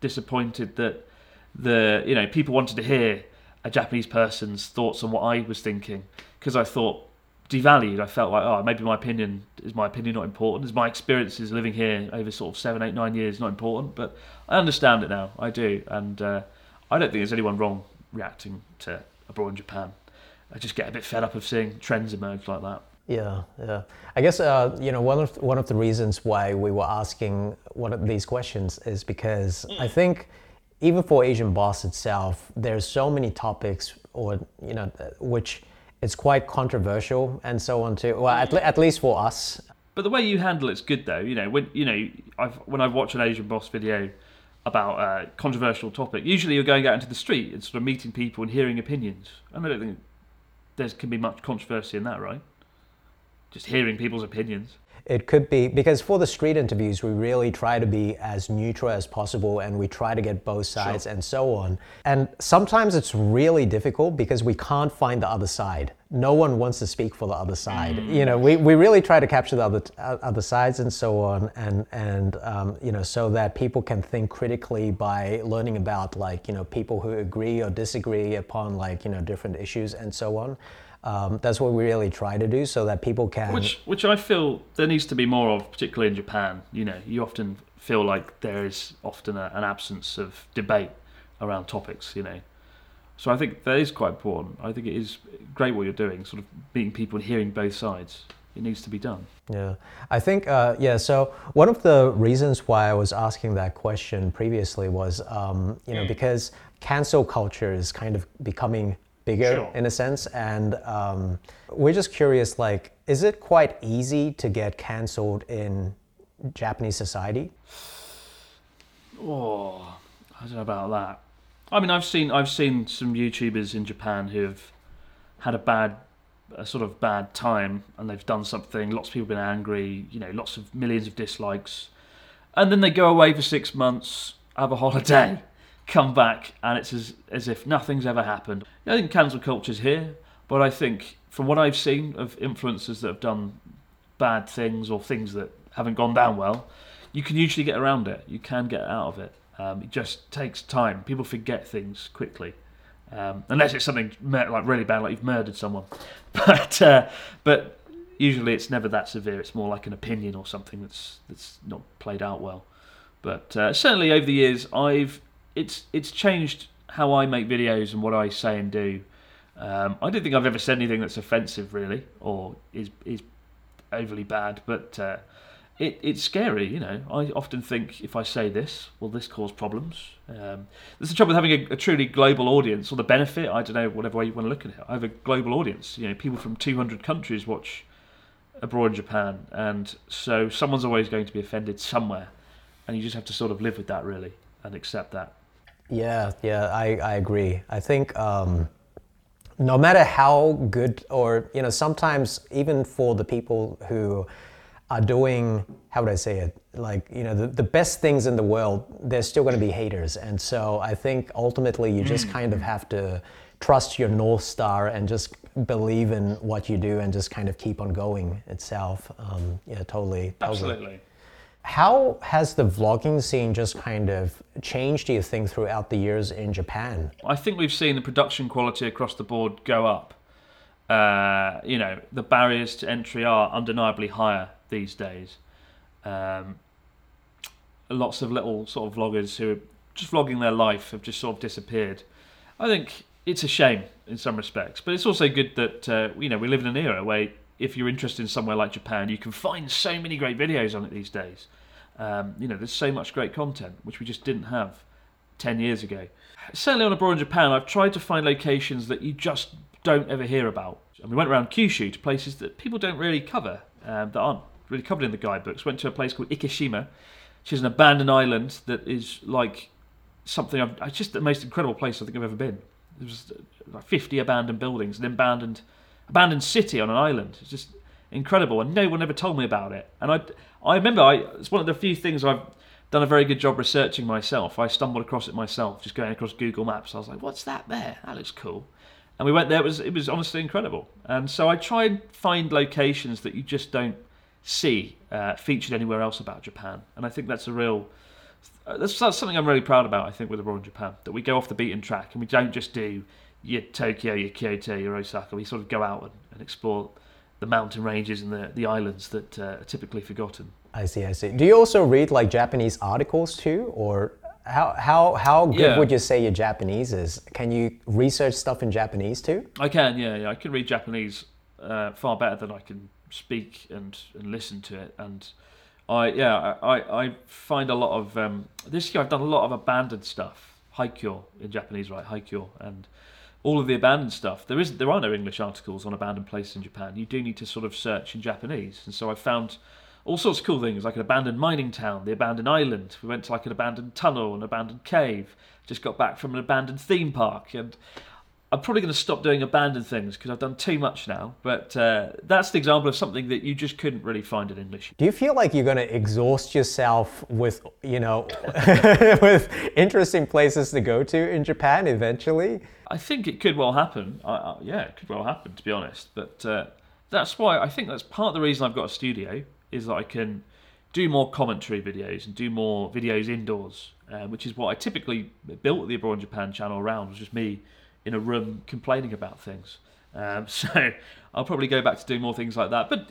disappointed that the you know people wanted to hear a Japanese person's thoughts on what I was thinking because I thought devalued. I felt like oh maybe my opinion is my opinion not important. Is my experiences living here over sort of seven, eight, nine years not important? But I understand it now. I do, and uh, I don't think there's anyone wrong reacting to abroad in Japan. I just get a bit fed up of seeing trends emerge like that. Yeah, yeah. I guess uh, you know one of one of the reasons why we were asking one of these questions is because I mm. think even for Asian Boss itself, there's so many topics, or you know, which it's quite controversial and so on too. Well, at, at least for us. But the way you handle it's good though. You know, when you know, I've when I watch an Asian Boss video about a controversial topic, usually you're going out into the street and sort of meeting people and hearing opinions. And I don't think there can be much controversy in that, right? Just hearing people's opinions. It could be because for the street interviews, we really try to be as neutral as possible and we try to get both sides sure. and so on. And sometimes it's really difficult because we can't find the other side. No one wants to speak for the other side. Mm. You know, we, we really try to capture the other, uh, other sides and so on, and, and um, you know, so that people can think critically by learning about like, you know, people who agree or disagree upon like, you know, different issues and so on. Um, that's what we really try to do so that people can. Which, which I feel there needs to be more of, particularly in Japan. You know, you often feel like there is often a, an absence of debate around topics. You know, so I think that is quite important. I think it is great what you're doing, sort of meeting people and hearing both sides. It needs to be done. Yeah, I think uh, yeah. So one of the reasons why I was asking that question previously was, um, you know, mm. because cancel culture is kind of becoming bigger sure. in a sense. And um, we're just curious, like, is it quite easy to get canceled in Japanese society? Oh, I don't know about that. I mean, I've seen I've seen some YouTubers in Japan who have had a bad, a sort of bad time, and they've done something. Lots of people have been angry. You know, lots of millions of dislikes, and then they go away for six months, have a holiday, come back and it's as, as if nothing's ever happened. I think cancel culture's here, but I think from what I've seen of influencers that have done bad things or things that haven't gone down well, you can usually get around it. You can get out of it. Um, it just takes time. People forget things quickly, um, unless it's something like really bad, like you've murdered someone. (laughs) But uh, but usually it's never that severe. It's more like an opinion or something that's that's not played out well. But uh, certainly over the years, I've it's it's changed how I make videos and what I say and do. Um, I don't think I've ever said anything that's offensive, really, or is is overly bad. But uh, it, it's scary, you know. I often think if I say this, will this cause problems? Um, there's the trouble with having a, a, truly global audience, or the benefit. I don't know, whatever way you want to look at it. I have a global audience. You know, people from 200 countries watch abroad in Japan, and so someone's always going to be offended somewhere, and you just have to sort of live with that, really, and accept that. Yeah, yeah, I, I agree. I think um, no matter how good, or you know, sometimes even for the people who are doing how would I say it? Like you know the, the best things in the world there's still going to be haters. And so I think ultimately you just kind of have to trust your north star and just believe in what you do and just kind of keep on going itself. Um, yeah totally, totally. Absolutely how has the vlogging scene just kind of changed do you think throughout the years in Japan I think we've seen the production quality across the board go up uh, you know the barriers to entry are undeniably higher these days. Um, lots of little sort of vloggers who are just vlogging their life have just sort of disappeared. I think it's a shame in some respects, but it's also good that uh, you know we live in an era where if you're interested in somewhere like Japan, you can find so many great videos on it these days. Um, you know, there's so much great content which we just didn't have ten years ago. Certainly on abroad in Japan, I've tried to find locations that you just don't ever hear about. And we went around Kyushu to places that people don't really cover, um, that aren't really covered in the guidebooks. Went to a place called Ikeshima, which is an abandoned island that is like something. I've, it's just the most incredible place I think I've ever been. There was like 50 abandoned buildings, an abandoned abandoned city on an island. It's just incredible, and no one ever told me about it. And I, I remember I, it's one of the few things I've done a very good job researching myself. I stumbled across it myself, just going across Google Maps. I was like, "What's that there? That looks cool." And we went there. It was it was honestly incredible. And so I try and find locations that you just don't see uh, featured anywhere else about Japan. And I think that's a real uh, that's, that's, something I'm really proud about. I think with Abroad in Japan that we go off the beaten track and we don't just do your Tokyo, your Kyoto, your Osaka. We sort of go out and, and explore the mountain ranges and the, the islands that uh, are typically forgotten. I see, I see. Do you also read like Japanese articles too, or how how how good yeah. would you say your Japanese is? Can you research stuff in Japanese too? I can, yeah, yeah. I can read Japanese uh, far better than I can speak and, and listen to it. And I yeah I, I find a lot of um, this year I've done a lot of abandoned stuff, haikyo in Japanese, right? Haikyo and all of the abandoned stuff. There is there are no English articles on abandoned places in Japan. You do need to sort of search in Japanese, and so I found all sorts of cool things like an abandoned mining town, the abandoned island. We went to like an abandoned tunnel, an abandoned cave. Just got back from an abandoned theme park, and I'm probably going to stop doing abandoned things because I've done too much now. But uh, that's the example of something that you just couldn't really find in English. Do you feel like you're going to exhaust yourself with, you know, (laughs) with interesting places to go to in Japan eventually? I think it could well happen. I, I, yeah, it could well happen to be honest. But uh, that's why I think that's part of the reason I've got a studio is that I can do more commentary videos and do more videos indoors, uh, which is what I typically built the Abroad in Japan channel around. Was just me in a room complaining about things. Um, (laughs) so I'll probably go back to doing more things like that. But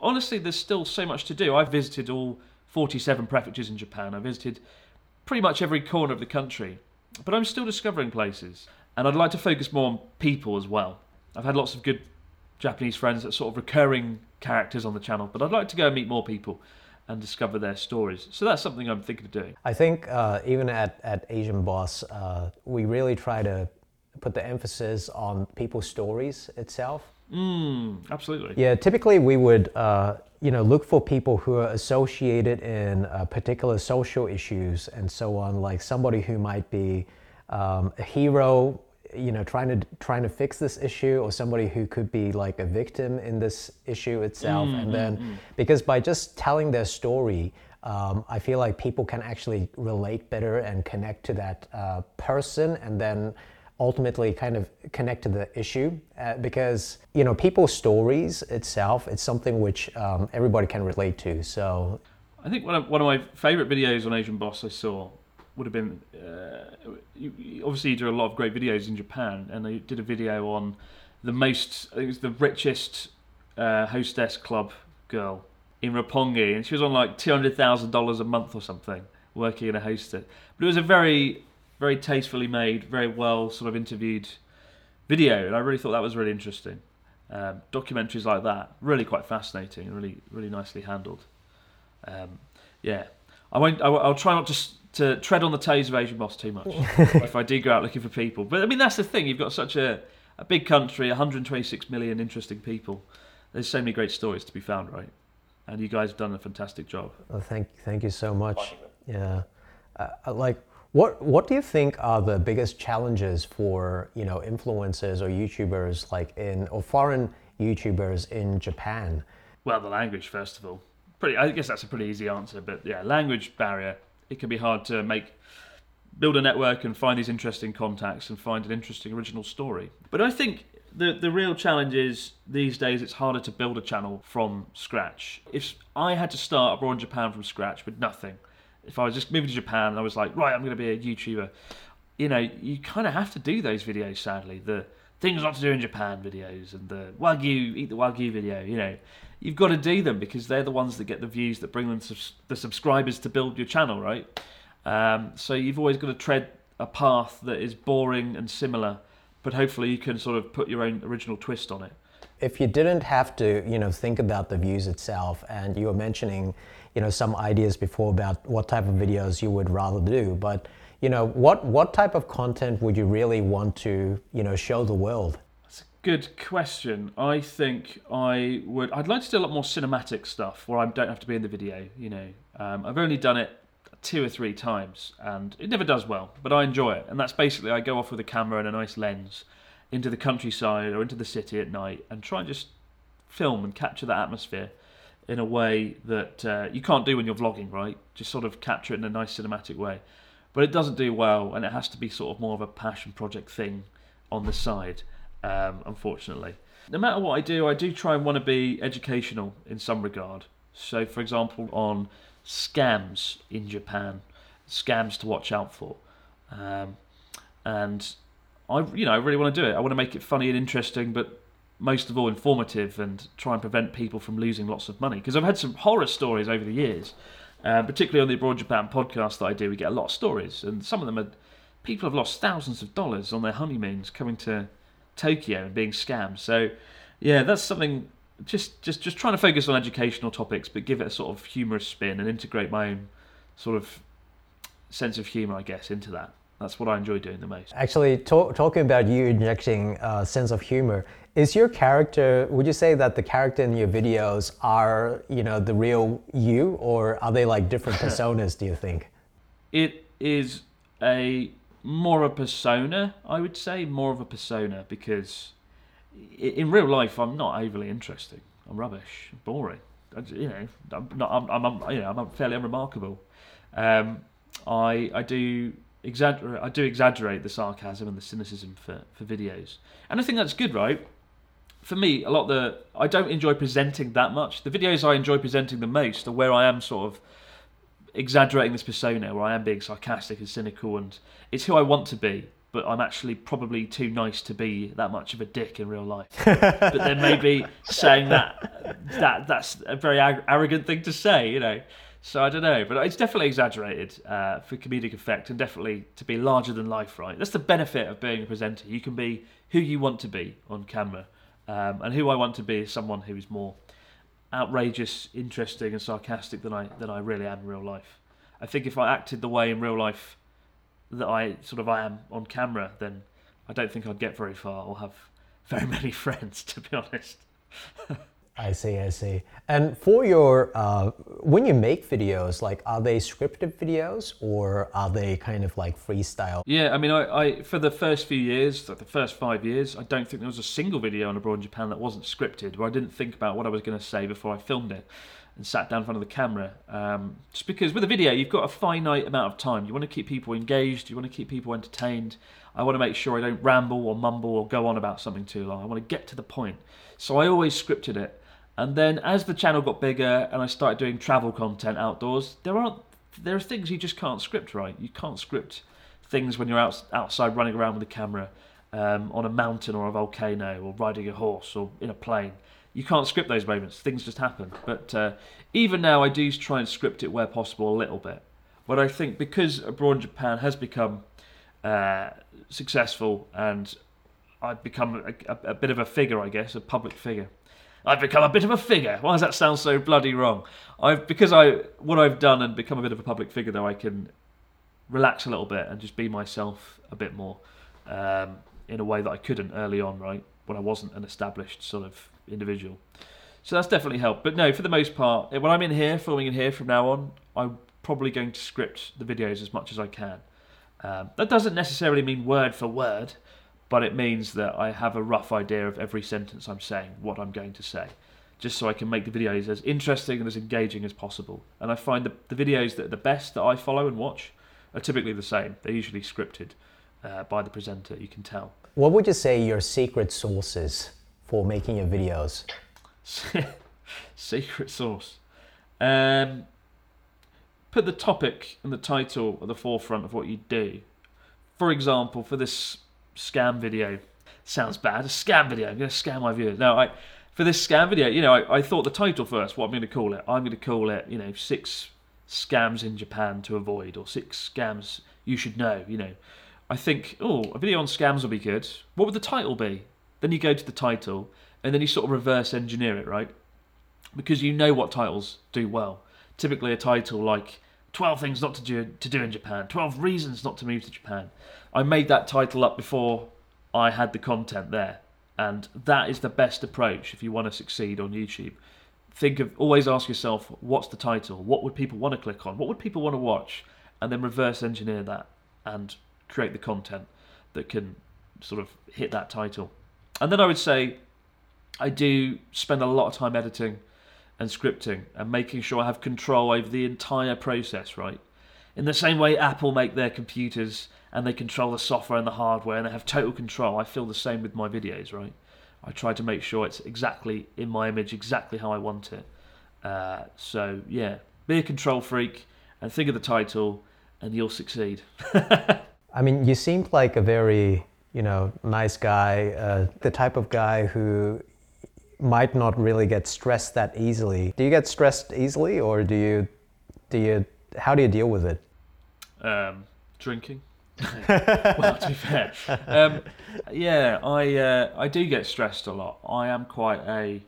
honestly, there's still so much to do. I've visited all 47 prefectures in Japan. I've visited pretty much every corner of the country. But I'm still discovering places. And I'd like to focus more on people as well. I've had lots of good Japanese friends that sort of recurring characters on the channel, but I'd like to go and meet more people and discover their stories. So that's something I'm thinking of doing. I think uh, even at, at Asian Boss, uh, we really try to put the emphasis on people's stories itself. Mm, absolutely. Yeah, typically we would, uh, you know, look for people who are associated in uh, particular social issues and so on, like somebody who might be um, a hero, you know, trying to trying to fix this issue, or somebody who could be like a victim in this issue itself. Mm, and then, mm, because by just telling their story, um, I feel like people can actually relate better and connect to that uh, person, and then ultimately kind of connect to the issue uh, because you know people's stories itself it's something which um, everybody can relate to so I think one of one of my favourite videos on Asian Boss I saw would have been uh, you, obviously you do a lot of great videos in Japan, and they did a video on the most it was the richest uh, hostess club girl in Roppongi, and she was on like two hundred thousand dollars a month or something working in a hostess. But it was a very very tastefully made, very well sort of interviewed video, and I really thought that was really interesting. Um, documentaries like that really quite fascinating and really really nicely handled. Um, yeah, I won't. I, will try not to to tread on the toes of Asian Boss too much (laughs) if I do go out looking for people. But I mean, that's the thing. You've got such a a big country, 126 million interesting people. There's so many great stories to be found, right? And you guys have done a fantastic job. Well, thank, thank you so much. Yeah, uh, uh, like what what do you think are the biggest challenges for you know influencers or YouTubers like in or foreign YouTubers in Japan? Well, the language, first of all. Pretty. I guess that's a pretty easy answer. But yeah, language barrier. It can be hard to make build a network and find these interesting contacts and find an interesting original story. But I think the the real challenge is these days it's harder to build a channel from scratch. If I had to start abroad in Japan from scratch with nothing, if I was just moving to Japan and I was like, right, I'm going to be a YouTuber, you know, you kind of have to do those videos. Sadly, the things not to do in Japan videos and the wagyu eat the wagyu video. You know, you've got to do them because they're the ones that get the views that bring them the subscribers to build your channel, right? Um, so you've always got to tread a path that is boring and similar, but hopefully you can sort of put your own original twist on it. if you didn't have to, you know, think about the views itself, and you were mentioning, you know, some ideas before about what type of videos you would rather do, but you know, what what type of content would you really want to, you know, show the world? That's a good question. I think I would. I'd like to do a lot more cinematic stuff where I don't have to be in the video. You know, um, I've only done it two or three times, and it never does well, but I enjoy it. And that's basically I go off with a camera and a nice lens into the countryside or into the city at night and try and just film and capture that atmosphere in a way that uh, you can't do when you're vlogging, right? Just sort of capture it in a nice cinematic way. But it doesn't do well, and it has to be sort of more of a passion project thing on the side, um, unfortunately. No matter what I do, I do try and want to be educational in some regard. So, for example, on scams in Japan, scams to watch out for. Um, and I, you know, I really want to do it. I want to make it funny and interesting, but most of all informative, and try and prevent people from losing lots of money. Because I've had some horror stories over the years, uh, particularly on the Abroad Japan podcast that I do. We get a lot of stories, and some of them are people have lost thousands of dollars on their honeymoons coming to Tokyo and being scammed. So, yeah, that's something. Just, just, just trying to focus on educational topics, but give it a sort of humorous spin and integrate my own sort of sense of humor, I guess, into that. That's what I enjoy doing the most. Actually, talk, talking about you injecting a sense of humor, is your character? Would you say that the character in your videos are, you know, the real you, or are they like different (laughs) personas? do you think? It is a more a persona, I would say, more of a persona because in real life I'm not overly interesting. I'm rubbish, boring. I You know, I'm not. I'm, I'm you know, I'm fairly unremarkable. Um, I I do exaggerate. I do exaggerate the sarcasm and the cynicism for for videos, and I think that's good, right? For me, a lot of the I don't enjoy presenting that much. The videos I enjoy presenting the most are where I am sort of exaggerating this persona where I am being sarcastic and cynical and it's who I want to be, but I'm actually probably too nice to be that much of a dick in real life. (laughs) but then maybe saying that that that's a very arrogant thing to say, you know. So I don't know, but it's definitely exaggerated uh, for comedic effect and definitely to be larger than life, right? That's the benefit of being a presenter. You can be who you want to be on camera, um, and who I want to be is someone who is more outrageous, interesting, and sarcastic than I than I really am in real life. I think if I acted the way in real life that I sort of I am on camera, then I don't think I'd get very far or have very (laughs) many friends, to be honest. (laughs) I see, I see. And for your, uh, when you make videos, like, are they scripted videos or are they kind of like freestyle? Yeah, I mean, I, I for the first few years, like the first five years, I don't think there was a single video on Abroad in Japan that wasn't scripted, where I didn't think about what I was going to say before I filmed it and sat down in front of the camera. Um, just because with a video, you've got a finite amount of time. You want to keep people engaged, you want to keep people entertained. I want to make sure I don't ramble or mumble or go on about something too long. I want to get to the point. So I always scripted it. And then as the channel got bigger and I started doing travel content outdoors, there aren't there are things you just can't script right. You can't script things when you're out, outside running around with a camera um, on a mountain or a volcano or riding a horse or in a plane. You can't script those moments. Things just happen. But uh, even now, I do try and script it where possible a little bit. But I think because Abroad in Japan has become uh, successful and I've become a, a, a bit of a figure, I guess, a public figure. I've become a bit of a figure. Why does that sound so bloody wrong? I've because I what I've done and become a bit of a public figure, though I can relax a little bit and just be myself a bit more um, in a way that I couldn't early on, right? When I wasn't an established sort of individual. So that's definitely helped. But no, for the most part, when I'm in here, filming in here from now on, I'm probably going to script the videos as much as I can. Um, that doesn't necessarily mean word for word, but it means that I have a rough idea of every sentence I'm saying, what I'm going to say, just so I can make the videos as interesting and as engaging as possible. And I find that the videos that are the best that I follow and watch are typically the same. They're usually scripted uh, by the presenter, you can tell. What would you say your secret sources for making your videos? (laughs) secret sauce. Um, put the topic and the title at the forefront of what you do. For example, for this scam video, sounds bad. A scam video. I'm going to scam my viewers. No, I for this scam video, you know, I, I thought the title first. What I'm going to call it? I'm going to call it, you know, six scams in Japan to avoid, or six scams you should know. You know, I think, oh, a video on scams will be good. What would the title be? Then you go to the title, and then you sort of reverse engineer it, right? Because you know what titles do well. Typically, a title like 12 things not to do, to do in Japan, 12 reasons not to move to Japan. I made that title up before I had the content there. And that is the best approach if you want to succeed on YouTube. Think of always ask yourself, what's the title? What would people want to click on? What would people want to watch? And then reverse engineer that and create the content that can sort of hit that title. And then I would say I do spend a lot of time editing and scripting and making sure I have control over the entire process, right? In the same way Apple make their computers and they control the software and the hardware and they have total control, I feel the same with my videos, right? I try to make sure it's exactly in my image, exactly how I want it. Uh, so, yeah, be a control freak and think of the title and you'll succeed. (laughs) I mean, you seemed like a very, you know, nice guy, uh, the type of guy who might not really get stressed that easily. Do you get stressed easily, or do you, do you, how do you deal with it? Um, drinking. (laughs) well, to be fair, um, yeah, I uh, I do get stressed a lot. I am quite a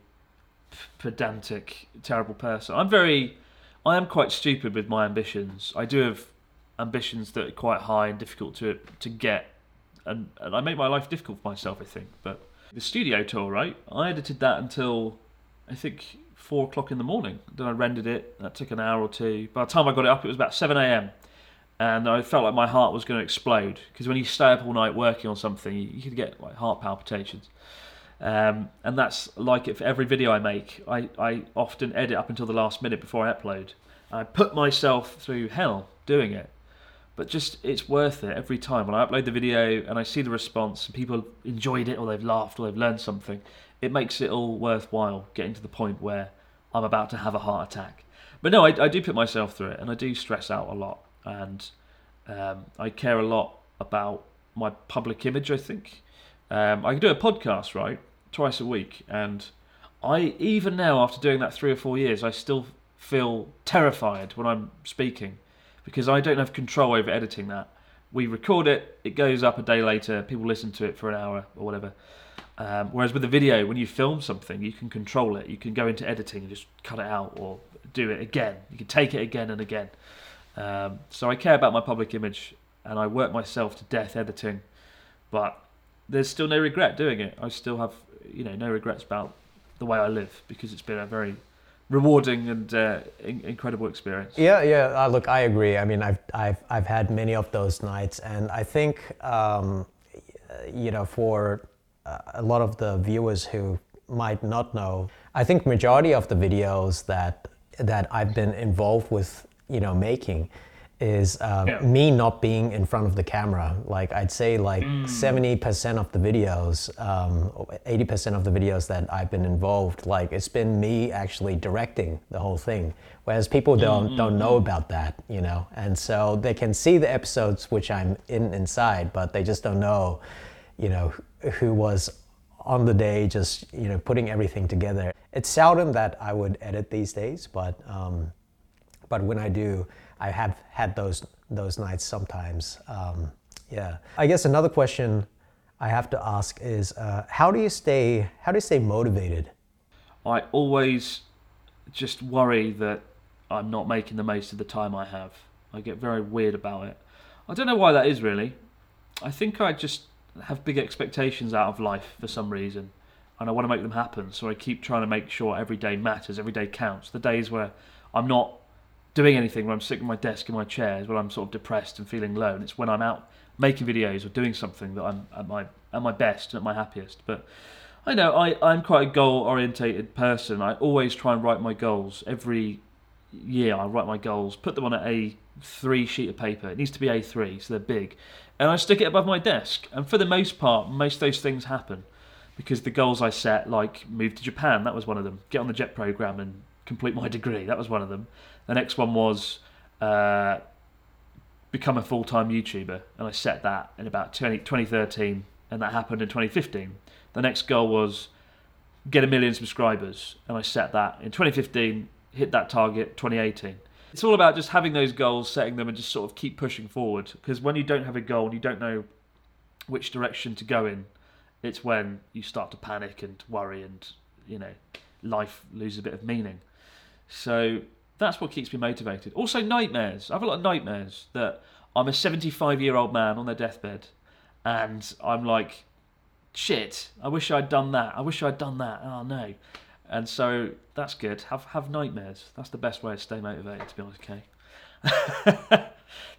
pedantic, terrible person. I'm very, I am quite stupid with my ambitions. I do have ambitions that are quite high and difficult to to get, and, and I make my life difficult for myself. I think, but the studio tour, right? I edited that until I think four o'clock in the morning. Then I rendered it. That took an hour or two. By the time I got it up, it was about seven a.m. And I felt like my heart was going to explode because when you stay up all night working on something, you, you could get like heart palpitations. Um, and that's like it for every video I make. I, I often edit up until the last minute before I upload. I put myself through hell doing it but just it's worth it every time when I upload the video and I see the response and people enjoyed it or they've laughed or they've learned something. It makes it all worthwhile getting to the point where I'm about to have a heart attack. But no, I, I do put myself through it and I do stress out a lot and um, I care a lot about my public image. I think um, I do a podcast right twice a week and I even now after doing that three or four years I still feel terrified when I'm speaking because I don't have control over editing that. We record it, it goes up a day later, people listen to it for an hour or whatever. Um, whereas with a video, when you film something, you can control it. You can go into editing and just cut it out or do it again. You can take it again and again. Um, so I care about my public image and I work myself to death editing, but there's still no regret doing it. I still have, you know, no regrets about the way I live because it's been a very rewarding and uh, in- incredible experience. Yeah, yeah. Uh, look, I agree. I mean, I've I've I've had many of those nights, and I think um, you know for uh, a lot of the viewers who might not know, I think majority of the videos that that I've been involved with, you know, making is uh, Yeah. me not being in front of the camera. Like I'd say, like seventy percent of the videos, um, eighty percent of the videos that I've been involved, like it's been me actually directing the whole thing. Whereas people don't don't know about that, you know, and so they can see the episodes which I'm in inside, but they just don't know, you know, who- who was on the day just you know putting everything together. It's seldom that I would edit these days, but. Um, but when I do, I have had those those nights sometimes. Um, yeah. I guess another question I have to ask is, uh, how do you stay how do you stay motivated? I always just worry that I'm not making the most of the time I have. I get very weird about it. I don't know why that is really. I think I just have big expectations out of life for some reason, and I want to make them happen. So I keep trying to make sure every day matters, every day counts. The days where I'm not doing anything, where I'm sitting at my desk in my chair, is when I'm sort of depressed and feeling low. And it's when I'm out making videos or doing something that I'm at my at my best and at my happiest. But I know I, I'm quite a goal orientated person. I always try and write my goals. Every year I write my goals, put them on a A3 sheet of paper. It needs to be A3, so they're big. And I stick it above my desk. And for the most part, most of those things happen. Because the goals I set, like move to Japan, that was one of them. Get on the JET program and complete my degree, that was one of them. The next one was uh, become a full time YouTuber. And I set that in about 20, 2013, and that happened in 2015. The next goal was get a million subscribers, and I set that in 2015, hit that target 2018. It's all about just having those goals, setting them, and just sort of keep pushing forward. Because when you don't have a goal and you don't know which direction to go in, it's when you start to panic and worry, and you know, life loses a bit of meaning. So that's what keeps me motivated. Also, nightmares. I have a lot of nightmares that I'm a 75 year old man on their deathbed, and I'm like, shit, I wish I'd done that. I wish I'd done that. Oh no. And so that's good. Have have nightmares. That's the best way to stay motivated. To be honest, okay. (laughs)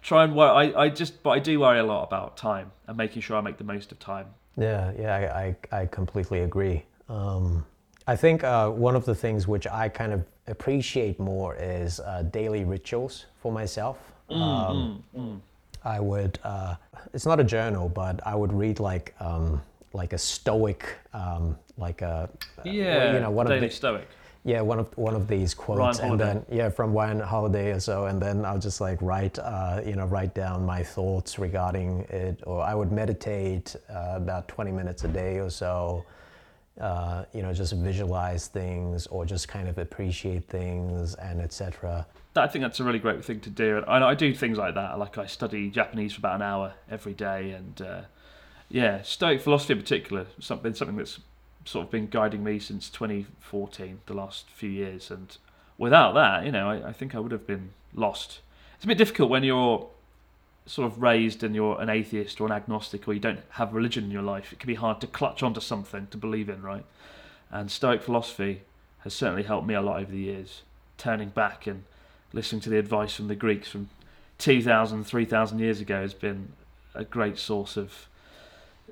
Try and worry. I, I just, but I do worry a lot about time and making sure I make the most of time. Yeah, yeah, I, I, I completely agree. Um, I think uh, one of the things which I kind of appreciate more is uh, daily rituals for myself. Um, I would, uh, it's not a journal, but I would read like um, like a stoic, um, like a Yeah, you know, one of daily the- stoic. yeah, one of one of these quotes, and then yeah, from Ryan Holiday or so, and then I'll just like write, uh, you know, write down my thoughts regarding it, or I would meditate uh, about 20 minutes a day or so, uh, you know, just visualize things or just kind of appreciate things and etc. I think that's a really great thing to do. And I, I do things like that. Like I study Japanese for about an hour every day, and uh, yeah, Stoic philosophy in particular, something something that's sort of been guiding me since 2014, the last few years. And without that, you know, I, I think I would have been lost. It's a bit difficult when you're sort of raised and you're an atheist or an agnostic, or you don't have religion in your life. It can be hard to clutch onto something to believe in, right? And Stoic philosophy has certainly helped me a lot over the years. Turning back and listening to the advice from the Greeks from 2,000, 3,000 years ago has been a great source of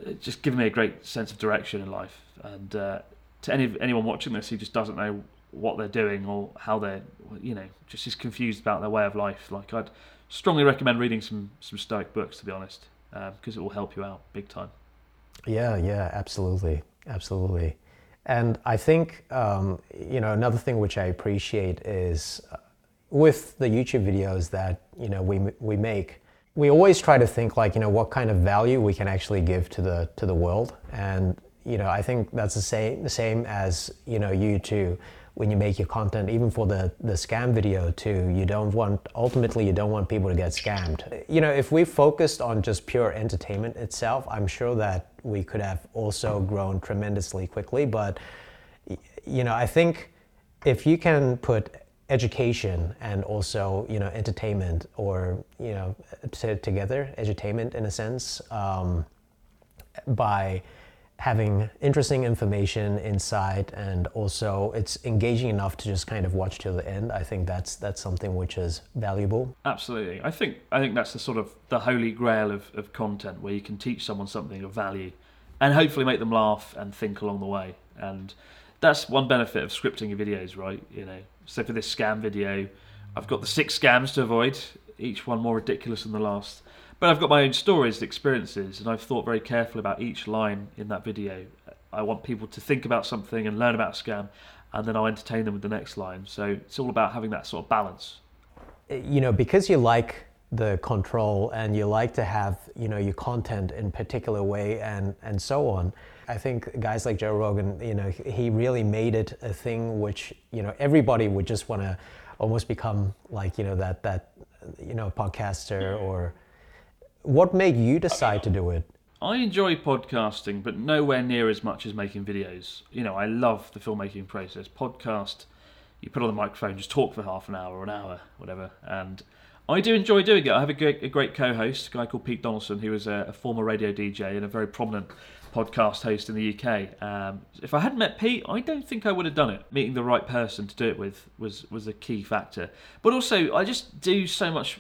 uh, just giving me a great sense of direction in life. And uh, to any anyone watching this who just doesn't know what they're doing or how they're, you know, just is confused about their way of life, like I'd strongly recommend reading some some Stoic books to be honest, because it will help you out big time. Yeah, yeah, absolutely, absolutely. And I think um, you know another thing which I appreciate is uh, with the YouTube videos that you know we we make, we always try to think like you know what kind of value we can actually give to the to the world, and you know I think that's the same the same as you know you too. When you make your content, even for the, the scam video too, you don't want ultimately you don't want people to get scammed. You know, if we focused on just pure entertainment itself, I'm sure that we could have also grown tremendously quickly. But you know, I think if you can put education and also you know entertainment or you know t- together, edutainment in a sense, um, by having interesting information inside and also it's engaging enough to just kind of watch till the end. I think that's that's something which is valuable. Absolutely. I think I think that's the sort of the holy grail of, of content where you can teach someone something of value and hopefully make them laugh and think along the way. And that's one benefit of scripting your videos, right? You know. So for this scam video, I've got the six scams to avoid, each one more ridiculous than the last. But I've got my own stories, experiences, and I've thought very carefully about each line in that video. I want people to think about something and learn about a scam, and then I'll entertain them with the next line. So it's all about having that sort of balance. Uh, you know, because you like the control and you like to have you know your content in particular way and and so on i think guys like joe rogan you know he really made it a thing which you know everybody would just want to almost become like you know that that you know podcaster or what made you decide to do it I enjoy podcasting, but nowhere near as much as making videos. You know, I love the filmmaking process. Podcast, you put on the microphone, just talk for half an hour or an hour, whatever, and I do enjoy doing it. I have a great, a great co-host, a guy called Pete Donaldson, who is a, a, former radio DJ and a very prominent podcast host in the UK. Um, if I hadn't met Pete, I don't think I would have done it. Meeting the right person to do it with was was a key factor. But also, I just do so much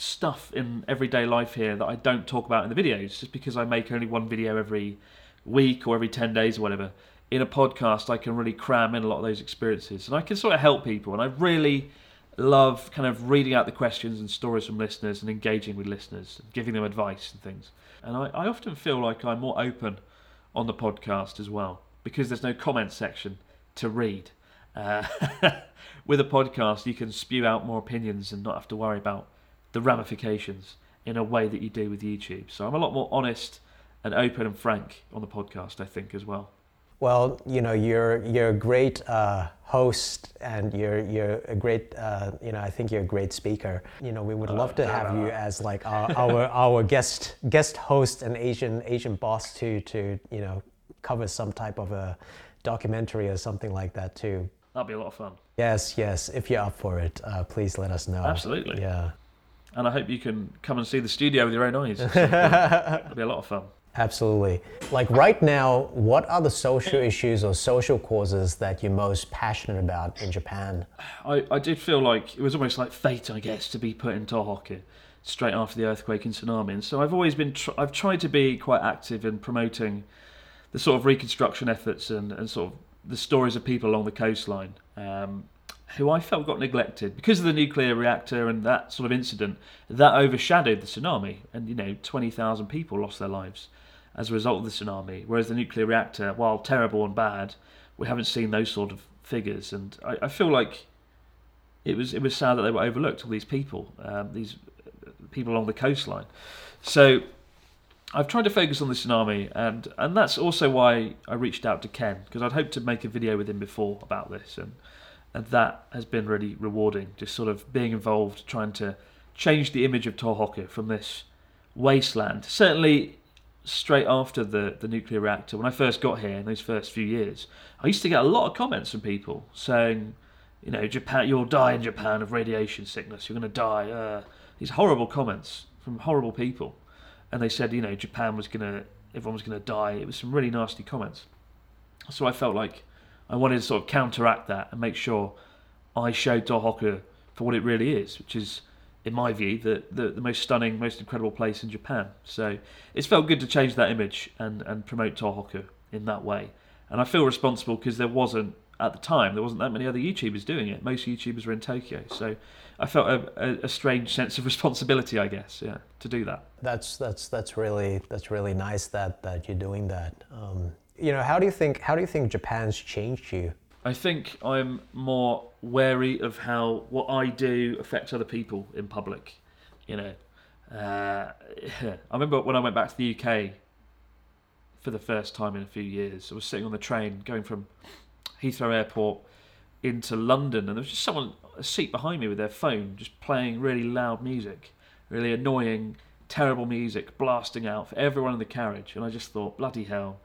stuff in everyday life here that I don't talk about in the videos, just because I make only one video every week or every ten days or whatever. In a podcast, I can really cram in a lot of those experiences, and I can sort of help people. And I really love kind of reading out the questions and stories from listeners and engaging with listeners, giving them advice and things. And I, I often feel like I'm more open on the podcast as well because there's no comment section to read. Uh, (laughs) with a podcast, you can spew out more opinions and not have to worry about the ramifications in a way that you do with YouTube. So I'm a lot more honest and open and frank on the podcast, I think, as well. Well, you know, you're you're a great uh, host, and you're you're a great, uh, you know, I think you're a great speaker. You know, we would love to have you as like our our, (laughs) our guest guest host and Asian Asian boss to to you know cover some type of a documentary or something like that too. That'd be a lot of fun. Yes, yes. If you're up for it, uh, please let us know. Absolutely. Yeah. And I hope you can come and see the studio with your own eyes. (laughs) It'll be a lot of fun. Absolutely. Like right now, what are the social issues or social causes that you're most passionate about in Japan? I, I did feel like it was almost like fate, I guess, to be put in Tohoku straight after the earthquake and tsunami. And so I've always been, tr- I've tried to be quite active in promoting the sort of reconstruction efforts and, and sort of the stories of people along the coastline um, who I felt got neglected because of the nuclear reactor and that sort of incident. That overshadowed the tsunami, and you know, 20,000 people lost their lives as a result of the tsunami. Whereas the nuclear reactor, while terrible and bad, we haven't seen those sort of figures. And I, I feel like it was it was sad that they were overlooked. All these people, um, these people along the coastline. So I've tried to focus on the tsunami, and and that's also why I reached out to Ken because I'd hoped to make a video with him before about this, and and that has been really rewarding. Just sort of being involved, trying to change the image of Tohoku from this wasteland. Certainly, straight after the, the nuclear reactor, when I first got here in those first few years, I used to get a lot of comments from people saying, you know, Japan, you'll die in Japan of radiation sickness. You're going to die. Uh, these horrible comments from horrible people, and they said, you know, Japan was going to, everyone was going to die. It was some really nasty comments. So I felt like I wanted to sort of counteract that and make sure I showed Tohoku for what it really is, which is in my view, the, the, the, most stunning, most incredible place in Japan. So it's felt good to change that image and, and promote Tohoku in that way. And I feel responsible because there wasn't, at the time, there wasn't that many other YouTubers doing it. Most YouTubers were in Tokyo. So I felt a, a, a strange sense of (laughs) responsibility, I guess, yeah, to do that. That's, that's, that's, really, that's really nice that, that you're doing that. Um, you know, how do you think, how do you think Japan's changed you I think I'm more wary of how what I do affects other people in public. You know, uh, (laughs) I remember when I went back to the UK for the first time in a few years. I was sitting on the train going from Heathrow Airport into London, and there was just someone a seat behind me with their phone, just playing really loud music, really annoying, terrible music, blasting out for everyone in the carriage. And I just thought, bloody hell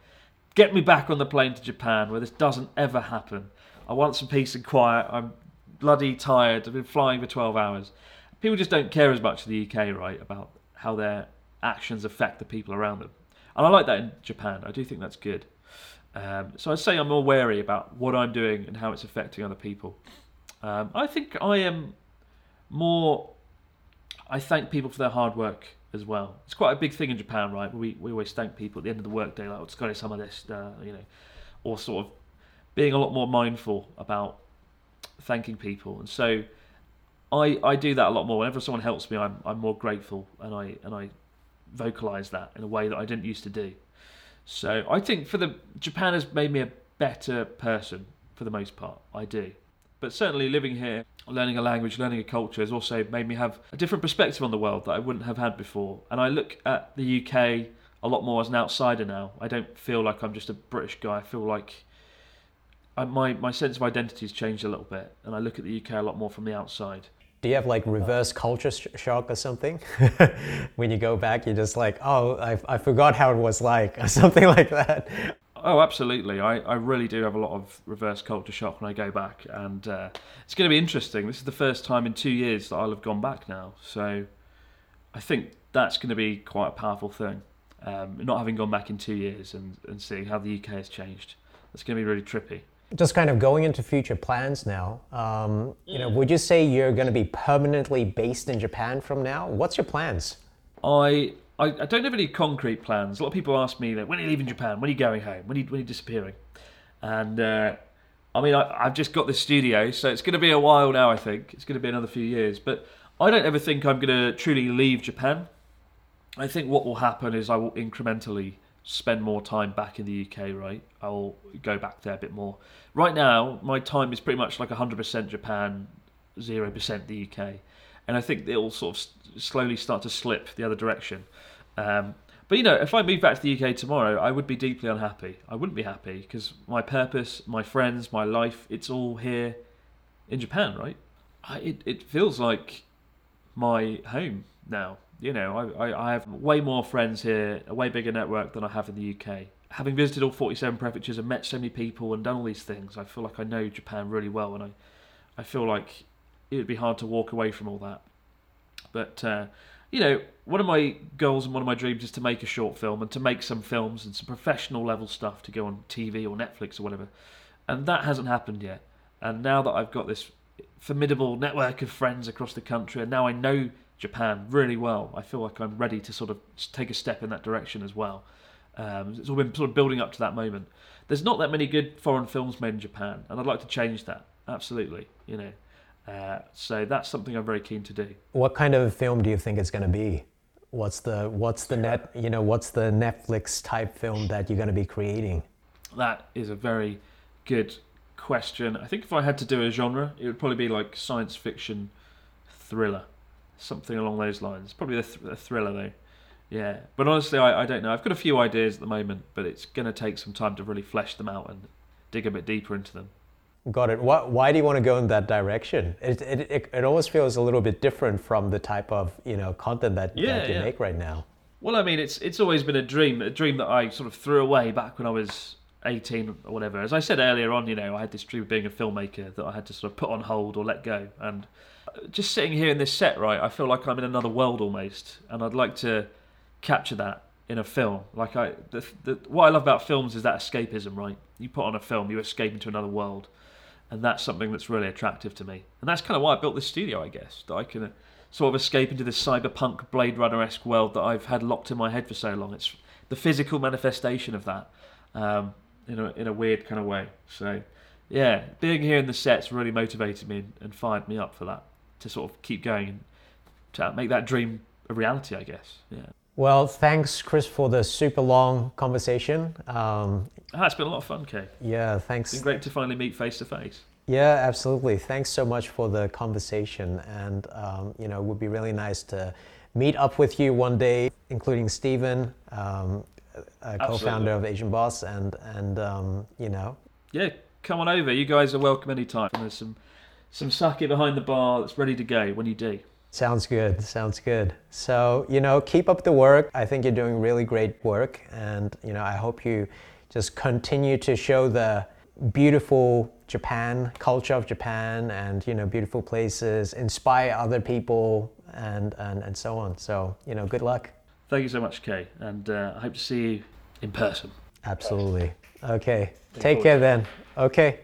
Get me back on the plane to Japan where this doesn't ever happen. I want some peace and quiet. I'm bloody tired. I've been flying for 12 hours. People just don't care as much in the UK, right, about how their actions affect the people around them. And I like that in Japan. I do think that's good. Um, so I'd say I'm more wary about what I'm doing and how it's affecting other people. Um, I think I am more. I thank people for their hard work as well. It's quite a big thing in Japan, right? We we always thank people at the end of the workday, like, "It's got some of this," uh, you know, or sort of being a lot more mindful about thanking people. And so, I, I do that a lot more. Whenever someone helps me, I'm I'm more grateful, and I and I vocalize that in a way that I didn't used to do. So I think for the Japan has made me a better person for the most part. I do, but certainly living here, learning a language, learning a culture has also made me have a different perspective on the world that I wouldn't have had before. And I look at the UK a lot more as an outsider now. I don't feel like I'm just a British guy. I feel like I, my my sense of identity has changed a little bit, and I look at the UK a lot more from the outside. Do you have like reverse culture sh- shock or something? (laughs) when you go back, you're just like, oh, I, I forgot how it was like, (laughs) or something like that. Oh, absolutely. I, I really do have a lot of reverse culture shock when I go back, and uh, it's going to be interesting. This is the first time in two years that I'll have gone back now, so I think that's going to be quite a powerful thing. Um, not having gone back in two years and, and seeing how the UK has changed, it's going to be really trippy. Just kind of going into future plans now. Um, you know, would you say you're going to be permanently based in Japan from now? What's your plans? I, I I don't have any concrete plans. A lot of people ask me that when are you leaving Japan? When are you going home? When are you, when are you disappearing? And uh, I mean, I, I've just got the studio, so it's going to be a while now. I think it's going to be another few years, but I don't ever think I'm going to truly leave Japan. I think what will happen is I will incrementally spend more time back in the UK, right? I'll go back there a bit more. Right now, my time is pretty much like 100% Japan, 0% the UK. And I think it'll sort of slowly start to slip the other direction. Um, but you know, if I moved back to the UK tomorrow, I would be deeply unhappy. I wouldn't be happy because my purpose, my friends, my life, it's all here in Japan, right? I, it, it feels like my home now. You know, I, I, I have way more friends here, a way bigger network than I have in the UK. Having visited all 47 prefectures and met so many people and done all these things, I feel like I know Japan really well, and I, I feel like it would be hard to walk away from all that. But uh, you know, one of my goals and one of my dreams is to make a short film and to make some films and some professional level stuff to go on TV or Netflix or whatever. And that hasn't happened yet. And now that I've got this formidable network of friends across the country, and now I know Japan really well, I feel like I'm ready to sort of take a step in that direction as well. Um, it's all been sort of building up to that moment. There's not that many good foreign films made in Japan, and I'd like to change that. Absolutely, you know. Uh, so that's something I'm very keen to do. What kind of film do you think it's going to be? What's the what's the net you know what's the Netflix type film that you're going to be creating? That is a very good question. I think if I had to do a genre, it would probably be like science fiction thriller, something along those lines. Probably a, th- a thriller though. Yeah, but honestly, I, I don't know. I've got a few ideas at the moment, but it's going to take some time to really flesh them out and dig a bit deeper into them. Got it. Why, why do you want to go in that direction? It, it, it, it always feels a little bit different from the type of you know content that, Yeah, that you yeah. make right now. Well, I mean, it's it's always been a dream, a dream that I sort of threw away back when I was 18 or whatever. As I said earlier on, you know, I had this dream of being a filmmaker that I had to sort of put on hold or let go. And uh, just sitting here in this set, right, I feel like I'm in another world almost, and I'd like to capture that in a film. Like I, the, the, what I love about films is that escapism, right? You put on a film, you escape into another world, and that's something that's really attractive to me. And that's kind of why I built this studio, I guess, that I can. Uh, Sort of escape into this cyberpunk Blade Runner esque world that I've had locked in my head for so long. It's the physical manifestation of that, um, in a in a weird kind of way. So, yeah, being here in the sets really motivated me and fired me up for that to sort of keep going and to make that dream a reality. I guess. Yeah, Well, thanks, Chris, for the super long conversation. Um, ah, it's been a lot of fun, Kay. yeah, It's thanks. been great to finally meet face to face. Yeah, absolutely. Thanks so much for the conversation. And, um, you know, it would be really nice to meet up with you one day, including Stephen, um, a co founder of Asian Boss, and, and um, you know, Yeah, come on over. You guys are welcome anytime. There's some some sake behind the bar that's ready to go when you do. Sounds good. Sounds good. So, you know, keep up the work. I think you're doing really great work. And, you know, I hope you just continue to show the beautiful Japan, culture of Japan, and, you know, beautiful places, inspire other people, and, and, and so on. So, you know, good luck. Thank you so much, Kay, and uh, I hope to see you in person. Absolutely. Okay. Looking Take care then. Okay.